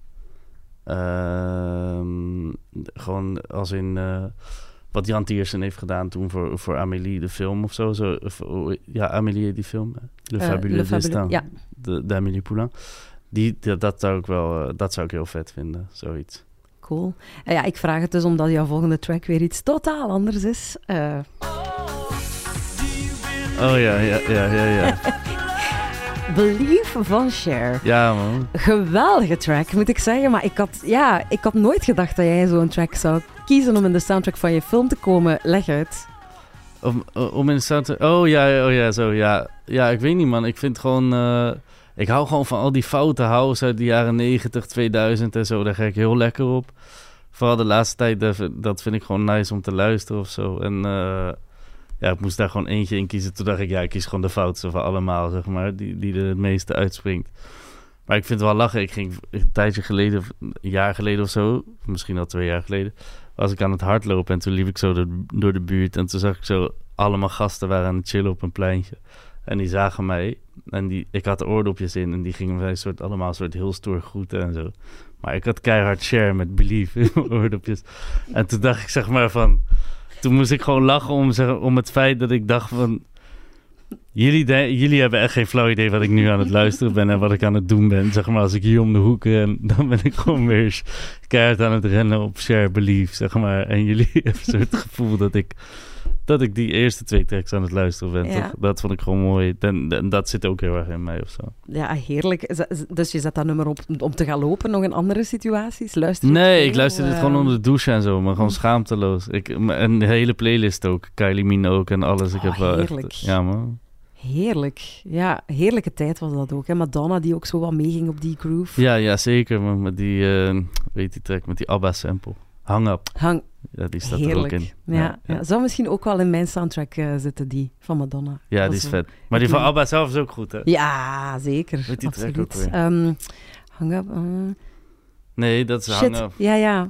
Uh, gewoon als in... Uh, wat Jan Tiersen heeft gedaan toen voor, voor Amélie, de film of zo. zo of, ja, Amélie, die film. Le Fabuleux uh, Destin. Ja. De, de Amélie Poulain. Die, dat, dat, zou ik wel, dat zou ik heel vet vinden, zoiets. Cool. Ja, ik vraag het dus omdat jouw volgende track weer iets totaal anders is. Uh... Oh ja, ja, ja, ja, ja. Believe van Cher. Ja, man. Geweldige track, moet ik zeggen. Maar ik had, ja, ik had nooit gedacht dat jij zo'n track zou kiezen om in de soundtrack van je film te komen. Leg uit. Om, om in de soundtrack... Oh ja, oh ja, zo, ja. Ja, ik weet niet, man. Ik vind gewoon... Uh, ik hou gewoon van al die foute house uit de jaren 90, 2000 en zo. Daar ga ik heel lekker op. Vooral de laatste tijd, dat vind ik gewoon nice om te luisteren of zo. En... Uh, ja, ik moest daar gewoon eentje in kiezen. Toen dacht ik, ja, ik kies gewoon de foutste van allemaal, zeg maar. Die, die er het meeste uitspringt. Maar ik vind het wel lachen. Ik ging een tijdje geleden, een jaar geleden of zo, misschien al twee jaar geleden, was ik aan het hardlopen. En toen liep ik zo door, de buurt. En toen zag ik zo allemaal gasten waren aan het chillen op een pleintje. En die zagen mij. En die, ik had oordopjes in. En die gingen mij soort, allemaal soort heel stoer groeten en zo. Maar ik had keihard share met Believe in oordopjes. En toen dacht ik zeg maar van toen moest ik gewoon lachen om, om het feit dat ik dacht van... Jullie, jullie hebben echt geen flauw idee wat ik nu aan het luisteren ben en wat ik aan het doen ben. Zeg maar, als ik hier om de hoek ren, dan ben ik gewoon weer keihard aan het rennen op share belief, zeg maar. En jullie hebben het gevoel dat ik, dat ik die eerste twee tracks aan het luisteren ben. Ja. Toch? Dat vond ik gewoon mooi. En, en, dat zit ook heel erg in mij of zo. Ja, heerlijk. Dus je zet dat nummer op om te gaan lopen, nog in andere situaties? Luister nee, ik luister het gewoon onder de douche en zo, maar gewoon schaamteloos. Ik, en de hele playlist ook, Kylie Minogue en alles. Ik Oh, heb wel heerlijk. echt... Ja, man. Heerlijk. Ja, heerlijke tijd was dat ook. Hè? Madonna die ook zo wat meeging op die groove. Ja, ja zeker. Maar met die, uh, weet die track, met die ABBA-sample. Hang Up. Hang. Ja, die staat Heerlijk. er ook in. Ja, ja, ja. Zou misschien ook wel in mijn soundtrack uh, zitten, die van Madonna. Ja, die is zo. vet. Maar die van ABBA zelf is ook goed, hè? Ja, zeker. Die Absoluut. ook weer? Um, hang Up. uh, Nee, dat is shit. Hang Up. Ja, ja.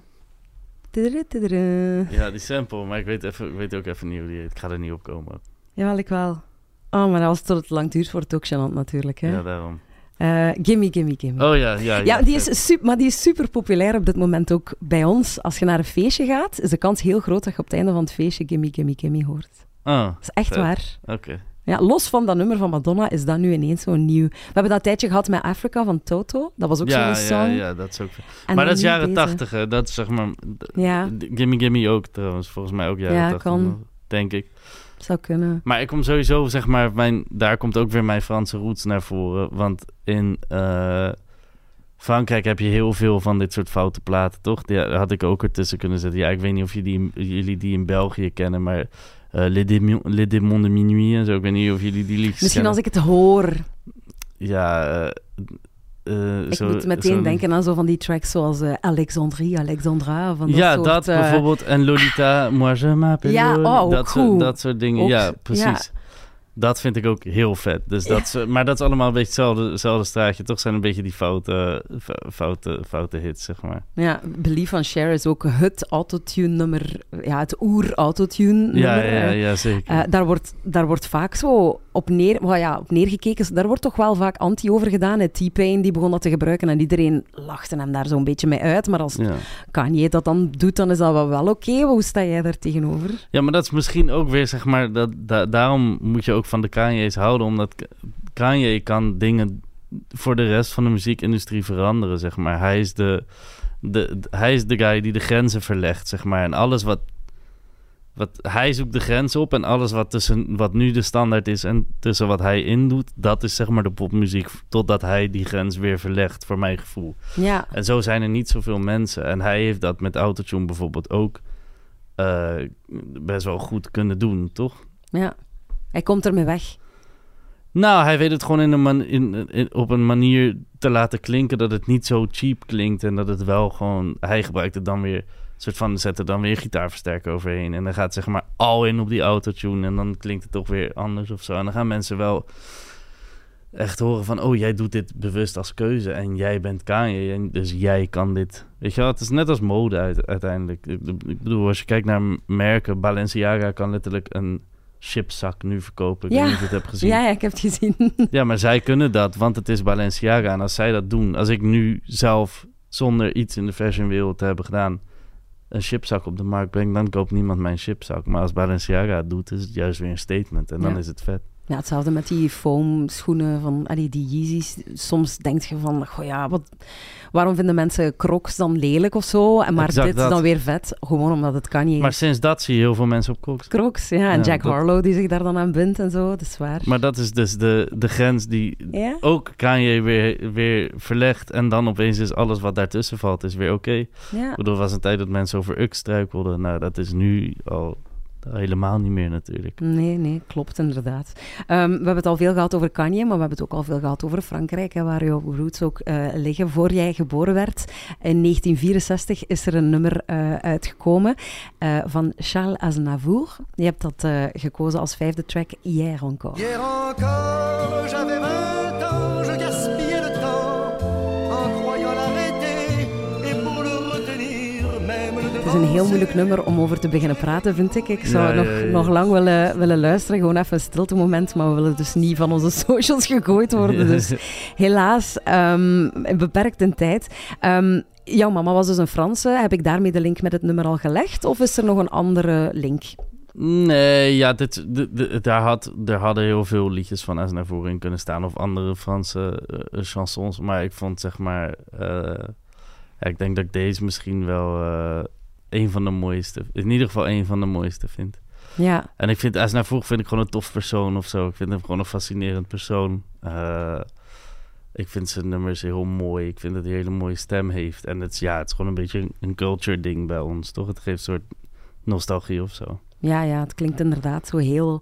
Ja, die sample. Maar ik weet, even, ik weet ook even niet hoe die heet. Ik ga er niet op komen. Jawel, ik wel. Oh, maar als het tot het lang duurt, wordt het ook gênant natuurlijk. Hè? Ja, daarom. Eh, gimme, gimme, gimme. Oh ja, ja. Ja, die vet. is super, maar die is super populair op dit moment ook bij ons. Als je naar een feestje gaat, is de kans heel groot dat je op het einde van het feestje Gimme, Gimme, Gimme hoort. Oh, Dat is echt Vet. waar. oké. Ja, los van dat nummer van Madonna is dat nu ineens zo'n nieuw... We hebben dat tijdje gehad met Africa van Toto. Dat was ook Ja, zo'n ja, song. ja, dat is ook... En maar dat is jaren tachtig, hè. Dat is zeg maar... Ja, Gimme Gimme ook trouwens, volgens mij ook jaren Ja, tachtig. kan. nog, Denk ik. Zou kunnen. Maar ik kom sowieso, zeg maar, mijn, daar komt ook weer mijn Franse roots naar voren. Want in eh, Frankrijk heb je heel veel van dit soort foute platen, toch? Die had ik ook ertussen kunnen zetten. Ja, ik weet niet of jullie, jullie die in België kennen, maar eh Les, Démons, Les Démons de Minuit en zo. Ik weet niet of jullie die liedjes Misschien kennen. als ik het hoor. Ja, eh, eh, Ik zo- moet meteen denken aan zo van die tracks zoals eh, Alexandrie, Alexandra. Van dat ja, soort, dat eh, bijvoorbeeld. En Lolita, moi je m'appelle Ja, oh, dat, soort, dat soort dingen. Ook, ja. precies. Dat vind ik ook heel vet. Dus dat, is- maar dat is allemaal een beetje hetzelfde, hetzelfde straatje. Toch zijn een beetje die foute, fo- foute, foute hits, zeg maar. Ja, Believe van Cher is ook het autotune-nummer, ja, het oer-autotune-nummer. Ja, ja, eh. ja, zeker. Eh, daar, wordt, daar wordt vaak zo op, neer, well, ja, op neergekeken. Daar wordt toch wel vaak anti over gedaan. T-Pain die begon dat te gebruiken en iedereen lachte hem daar zo'n beetje mee uit. Maar als ja. Kanye dat dan doet, dan is dat wel, wel oké. Hoe sta jij daar tegenover? ja, maar dat is misschien ook weer, zeg maar... Dat, da- daarom moet je ook van de Kanye's houden. Omdat Kanye kan dingen voor de rest van de muziekindustrie veranderen, zeg maar. Hij is de, de, de- hij is de guy die de grenzen verlegt, zeg maar. En alles wat, wat... Hij zoekt de grens op en alles wat, tussen, wat nu de standaard is en tussen wat hij indoet... dat is zeg maar de popmuziek totdat hij die grens weer verlegt, voor mijn gevoel. Ja, En zo zijn er niet zoveel mensen. En hij heeft dat met Autotune bijvoorbeeld ook eh, best wel goed kunnen doen, toch? ja. Hij komt ermee weg. Nou, hij weet het gewoon in een man, in, op een manier te laten klinken dat het niet zo cheap klinkt. En dat het wel gewoon... Hij gebruikt het dan weer... soort van zet er dan weer gitaarversterker overheen. En dan gaat zeg maar al in op die autotune. En dan klinkt het toch weer anders of zo. En dan gaan mensen wel echt horen van... Oh, jij doet dit bewust als keuze. En jij bent Kanye. En dus jij kan dit... Weet je het is net als mode uit- uiteindelijk. Ik bedoel, als je kijkt naar merken... Balenciaga kan letterlijk een chipzak nu verkopen. Ik Ja. weet niet of je het hebt gezien. Ja, ja, ik heb het gezien. Ja, maar zij kunnen dat, want het is Balenciaga. En als zij dat doen, als ik nu zelf zonder iets in de fashionwereld te hebben gedaan, een chipzak op de markt breng, dan koopt niemand mijn chipzak. Maar als Balenciaga het doet, is het juist weer een statement. En dan Ja. is het vet. Ja, hetzelfde met die foam schoenen van allee, die Yeezys. Soms denk je van, goh ja, wat, waarom vinden mensen crocs dan lelijk of zo? En maar Exact dit dat. is dan weer vet, gewoon omdat het kan niet. Maar sinds dat zie je heel veel mensen op crocs. crocs, ja. En Ja, Jack dat- Harlow die zich daar dan aan bindt en zo, dat is waar. Maar dat is dus de, de grens die ja? ook Kanye weer, weer verlegt. En dan opeens is alles wat daartussen valt, is weer oké. Ja. Ik bedoel, er was een tijd dat mensen over Ux struikelden. Nou, dat is nu al helemaal niet meer natuurlijk. Nee, nee, klopt inderdaad. Ehm, we hebben het al veel gehad over Kanye, maar we hebben het ook al veel gehad over Frankrijk, hè, waar jouw roots ook eh, liggen. Voor jij geboren werd, in 1964, is er een nummer eh, uitgekomen eh, van Charles Aznavour. Je hebt dat eh, gekozen als vijfde track, Hier encore. Hier encore, j'avais is een heel moeilijk nummer om over te beginnen praten, vind ik. Ik zou Ja, nog, ja, ja. nog lang willen, willen luisteren, gewoon even een stilte moment, maar we willen dus niet van onze socials gegooid worden. Dus helaas, ehm, beperkt in tijd. Ehm, jouw mama was dus een Franse. Heb ik daarmee de link met het nummer al gelegd? Of is er nog een andere link? Nee, ja, dit, daar, had, daar hadden heel veel liedjes van Aznavour in kunnen staan. Of andere Franse eh, chansons. Maar ik vond zeg maar... eh, ja, ik denk dat ik deze misschien wel eh, een van de mooiste... In ieder geval een van de mooiste vind. Ja, En ik vind Aznavour vind ik gewoon een tof persoon of zo. Ik vind hem gewoon een fascinerend persoon. Eh, ik vind zijn nummers heel mooi. Ik vind dat hij een hele mooie stem heeft. En het is, ja, het is gewoon een beetje een, een culture ding bij ons, toch? Het geeft een soort nostalgie of zo. ja, ja, het klinkt inderdaad zo heel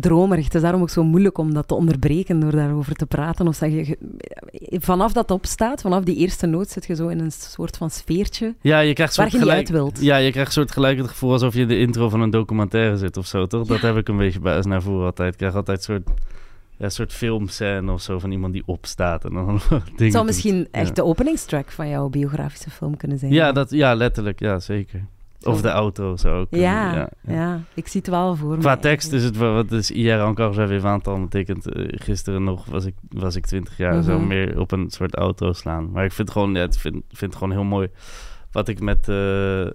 dromerig. Het is daarom ook zo moeilijk om dat te onderbreken door daarover te praten. Of zeg je, je- vanaf dat opstaat, vanaf die eerste noot, zit je zo in een soort van sfeertje Ja, je krijgt waar soort je niet gelijk... uit wilt. Ja, je krijgt soort gelijk het gevoel alsof je in de intro van een documentaire zit of zo, toch? Dat heb ik een beetje bij Aznavour altijd. Ik krijg altijd een soort, ja, een soort filmscène of zo van iemand die opstaat en dan Het zou doet. misschien echt Ja. de openingstrack van jouw biografische film kunnen zijn. Ja, dat, ja, letterlijk. Ja, zeker. Of de auto zou ook. Ja, ja, ik zie het wel voor Qua me tekst is het wat is j'avais 20 ans betekent eh, gisteren nog was ik, was ik 20 jaar, zo Mhm. meer op een soort auto slaan. Maar ik vind gewoon, ja, het vind, vind het gewoon heel mooi wat ik met, eh,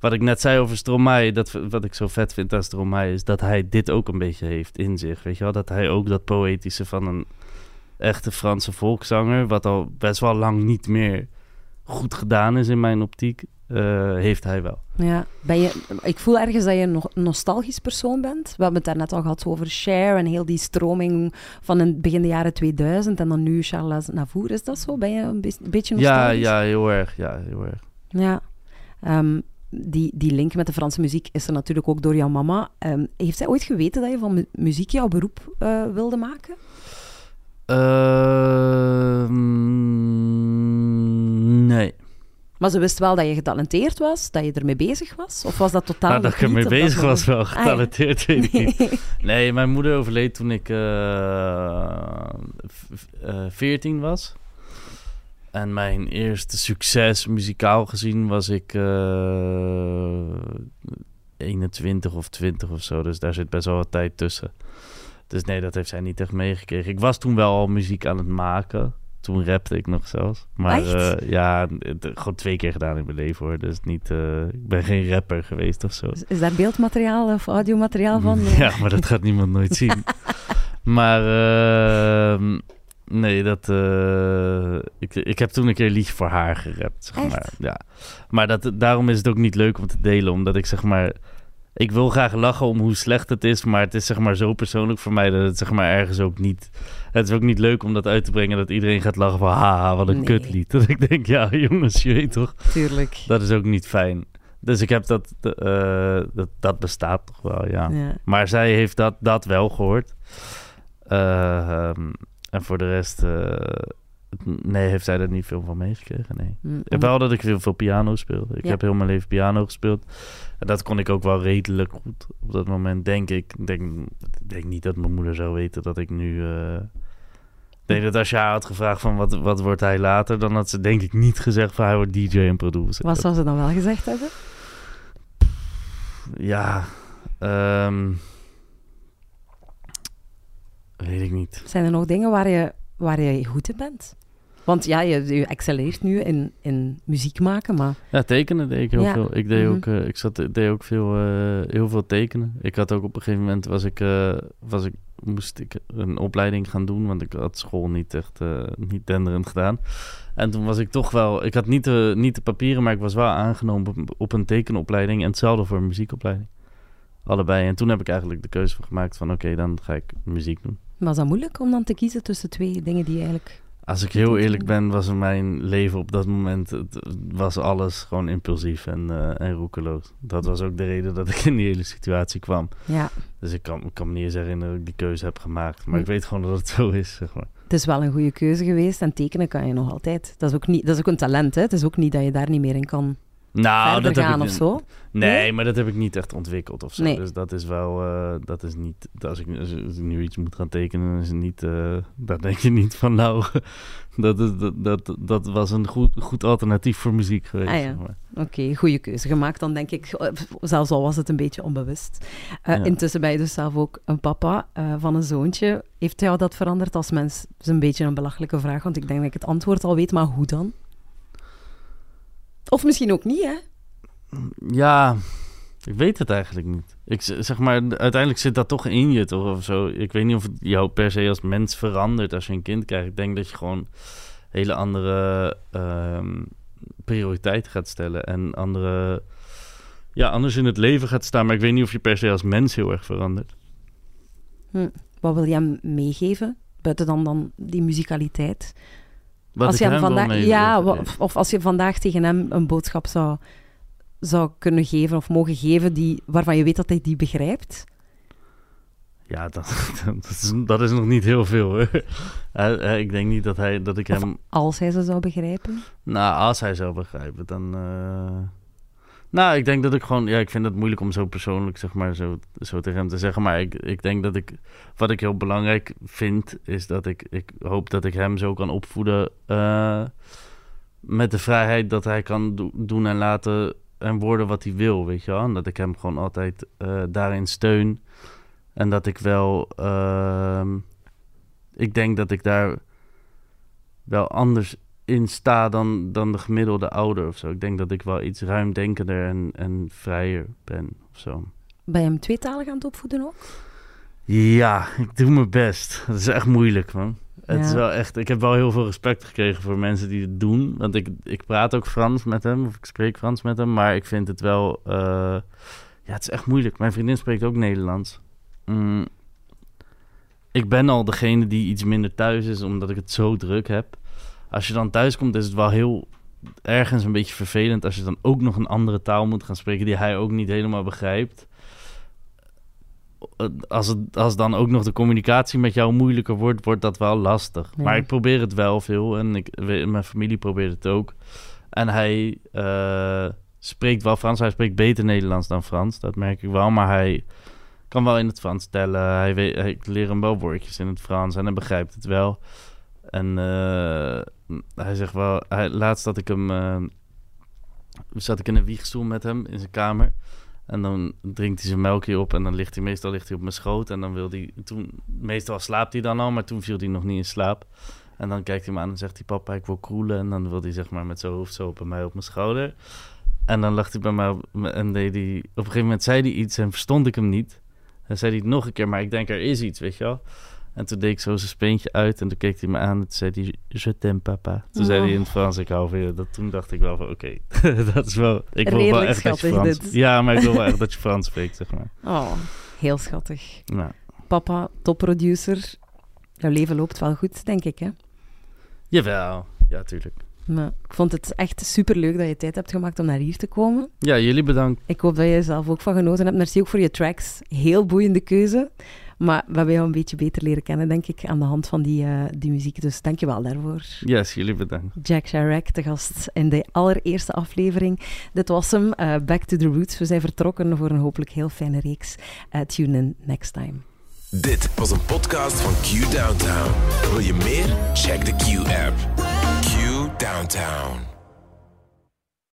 wat ik net zei over Stromae, dat wat ik zo vet vind aan Stromae is dat hij dit ook een beetje heeft in zich, weet je wel, dat hij ook dat poëtische van een echte Franse volkszanger, wat al best wel lang niet meer goed gedaan is in mijn optiek, eh, heeft hij wel. Ja, ben je, ik voel ergens dat je een no- nostalgisch persoon bent. We hebben het daar net al gehad over Cher en heel die stroming van in begin de jaren 2000 en dan nu Charles Navour. Is dat zo? Ben je een, be- een beetje Ja, nostalgisch? ja, heel erg, ja, heel erg. Ja. Ehm, die, die link met de Franse muziek is er natuurlijk ook door jouw mama. Ehm, heeft zij ooit geweten dat je van mu- muziek jouw beroep eh, wilde maken? Ehm, nee. Maar ze wist wel dat je getalenteerd was, dat je ermee bezig was? Of was dat totaal Nou, dat nog ik ermee dat bezig was wel Ah, ja. getalenteerd, weet ik niet. Nee, mijn moeder overleed toen ik eh, v- eh, 14 was. En mijn eerste succes muzikaal gezien was ik eh 21 of 20 of zo. Dus daar zit best wel wat tijd tussen. Dus nee, dat heeft zij niet echt meegekregen. Ik was toen wel al muziek aan het maken. Toen rapte ik nog zelfs. Maar eh, ja, het- gewoon twee keer gedaan in mijn leven hoor. Dus niet, eh, ik ben geen rapper geweest of zo. Is- Is daar beeldmateriaal of audiomateriaal van? Ja, maar dat gaat niemand nooit zien. maar ehm, nee, dat. eh, ik, ik heb toen een keer lief voor haar gerapt, zeg maar. Ja. Maar dat, daarom is het ook niet leuk om te delen, omdat ik zeg maar. Ik wil graag lachen om hoe slecht het is, maar het is zeg maar zo persoonlijk voor mij dat het zeg maar ergens ook niet. Het is ook niet leuk om dat uit te brengen dat iedereen gaat lachen van haha, wat een Nee. kutlied. Dat ik denk, ja jongens, je weet toch, Tuurlijk. dat is ook niet fijn. Dus ik heb dat, eh, dat, dat bestaat toch wel, ja. Ja. Maar zij heeft dat, dat wel gehoord. Eh, ehm, en voor de rest, eh, nee, heeft zij er niet veel van meegekregen. Nee. Mm, Ik heb wel dat ik heel veel piano speel. Ik Ja. heb heel mijn leven piano gespeeld. En dat kon ik ook wel redelijk goed op dat moment, denk ik. Ik denk, ik denk niet dat mijn moeder zou weten dat ik nu... ik denk dat als je haar had gevraagd van wat, wat wordt hij later... dan had ze denk ik niet gezegd van hij wordt DJ en producer. Wat zou ze dan wel gezegd hebben? Ja, ehm, weet ik niet. Zijn er nog dingen waar je, waar je goed in bent? Want ja, je, je excelleert nu in, in muziek maken, maar... Ja, tekenen deed ik heel Ja. veel. Ik deed Mhm. ook, eh, ik zat, deed ook veel, eh, heel veel tekenen. Ik had ook op een gegeven moment was ik, eh, was ik, moest ik een opleiding gaan doen, want ik had school niet echt niet denderend gedaan. En toen was ik toch wel, ik had niet de, niet de papieren, maar ik was wel aangenomen op, op een tekenopleiding en hetzelfde voor een muziekopleiding. Allebei. En toen heb ik eigenlijk de keuze gemaakt van oké, dan ga ik muziek doen. Was dat moeilijk om dan te kiezen tussen twee dingen die je eigenlijk... Als ik heel eerlijk ben, was mijn leven op dat moment, het was alles gewoon impulsief en, eh, en roekeloos. Dat was ook de reden dat ik in die hele situatie kwam. Ja, Dus ik kan, ik kan me niet eens herinneren dat ik die keuze heb gemaakt. Maar ik weet gewoon dat het zo is, zeg maar. het is wel een goede keuze geweest en tekenen kan je nog altijd. Dat is ook, niet, dat is ook een talent, hè? Het is ook niet dat je daar niet meer in kan Nou, dat heb ik, of zo. Nee, Nee? maar dat heb ik niet echt ontwikkeld of zo. Nee. Dus dat is wel, eh, dat is niet, als ik, als ik nu iets moet gaan tekenen, is het niet, eh dan denk je niet van nou, dat, is- dat, dat, dat was een goed, goed alternatief voor muziek geweest. Ah, ja. zeg maar. Oké, goede keuze gemaakt dan, denk ik. eh, Zelfs al was het een beetje onbewust. Ja. Intussen ben je dus zelf ook een papa van een zoontje. Heeft jou dat veranderd als mens? Dat is een beetje een belachelijke vraag, want ik denk dat ik het antwoord al weet, maar hoe dan? Of misschien ook niet, hè? Ja, ik weet het eigenlijk niet. Ik zeg maar, uiteindelijk zit dat toch in je, toch? Of zo. Ik weet niet of het jou per se als mens verandert als je een kind krijgt. Ik denk dat je gewoon hele andere ehm prioriteiten gaat stellen en andere, ja, anders in het leven gaat staan. Maar ik weet niet of je per se als mens heel erg verandert. Wat wil je hem meegeven? Buiten dan, dan die muzikaliteit. Wat als je hem vandaag, ja, of als je vandaag tegen hem een boodschap zou, zou kunnen geven of mogen geven die, waarvan je weet dat hij die begrijpt. Ja, dat, dat, is, dat is nog niet heel veel, hij- ik denk niet dat, hij, dat ik Of hem... als hij ze zou begrijpen. Nou, als hij zou begrijpen, dan. eh, Nou, ik denk dat ik gewoon. Ja, ik vind het moeilijk om zo persoonlijk, zeg maar, zo, zo tegen hem te zeggen. Maar ik, ik denk dat ik. Wat ik heel belangrijk vind, is dat ik. Ik hoop dat ik hem zo kan opvoeden. eh, met de vrijheid dat hij kan do- doen en laten. en worden wat hij wil, weet je wel. En dat ik hem gewoon altijd eh, daarin steun. En dat ik wel... ehm, ik denk dat ik daar wel anders in sta dan, dan de gemiddelde ouder of zo. Ik denk dat ik wel iets ruimdenkender en, en vrijer ben of zo. Ben je hem tweetalig aan het opvoeden ook? Ja, ik doe mijn best. Het is echt moeilijk, man. Het is wel echt... Ik heb wel heel veel respect gekregen voor mensen die het doen. Want ik, ik praat ook Frans met hem, of ik spreek Frans met hem. Maar ik vind het wel... eh, ja, het is echt moeilijk. Mijn vriendin spreekt ook Nederlands. Mm, ik ben al degene die iets minder thuis is, omdat ik het zo druk heb. Als je dan thuis komt, is het wel heel ergens een beetje vervelend als je dan ook nog een andere taal moet gaan spreken die hij ook niet helemaal begrijpt. Eh, Als, het, als dan ook nog de communicatie met jou moeilijker wordt, wordt dat wel lastig. Ja. Maar ik probeer het wel veel en ik, mijn familie probeert het ook. En hij eh, spreekt wel Frans. Hij spreekt beter Nederlands dan Frans, dat merk ik wel. Maar hij kan wel in het Frans tellen. Hij weet, ik leer hem wel woordjes in het Frans en hij begrijpt het wel. En eh, hij zegt wel, hij, laatst dat ik hem, eh, zat ik in een wiegstoel met hem in zijn kamer. En dan drinkt hij zijn melkje op en dan ligt hij meestal ligt hij op mijn schoot. En dan wil hij, toen, meestal slaapt hij dan al, maar toen viel hij nog niet in slaap. En dan kijkt hij me aan en zegt hij, papa, ik wil kroelen. En dan wil hij zeg maar met zijn hoofd zo bij mij op mijn schouder. En dan lag hij bij mij op, en deed hij, op een gegeven moment zei hij iets en verstond ik hem niet. En zei hij het nog een keer, maar ik denk er is iets, weet je wel. En toen deed ik zo zijn speentje uit en toen keek hij me aan en toen zei hij, je t'aime papa. Toen zei hij in het Frans, ik hou van je. Dat, toen dacht ik wel van, oké, dat is wel, ik wil wel echt dat je Frans... dit. Ja, maar ik wil wel echt dat je Frans spreekt, zeg maar. Oh, heel schattig. Nou, Papa, topproducer. Jouw leven loopt wel goed, denk ik, hè? jawel, ja, tuurlijk. Maar ik vond het echt superleuk dat je tijd hebt gemaakt om naar hier te komen. Ja, jullie bedankt. Ik hoop dat je er zelf ook van genoten hebt. Merci ook voor je tracks. Heel boeiende keuze. Maar we hebben jou een beetje beter leren kennen, denk ik, aan de hand van die, eh, die muziek. Dus dank je wel daarvoor. Yes, jullie bedankt. Jack Chirac, de gast in de allereerste aflevering. Dit was hem, eh, Back to the Roots. We zijn vertrokken voor een hopelijk heel fijne reeks. Eh, tune in next time. Dit was een podcast van Q Downtown. Wil je meer? Check de Q-app. Q Downtown.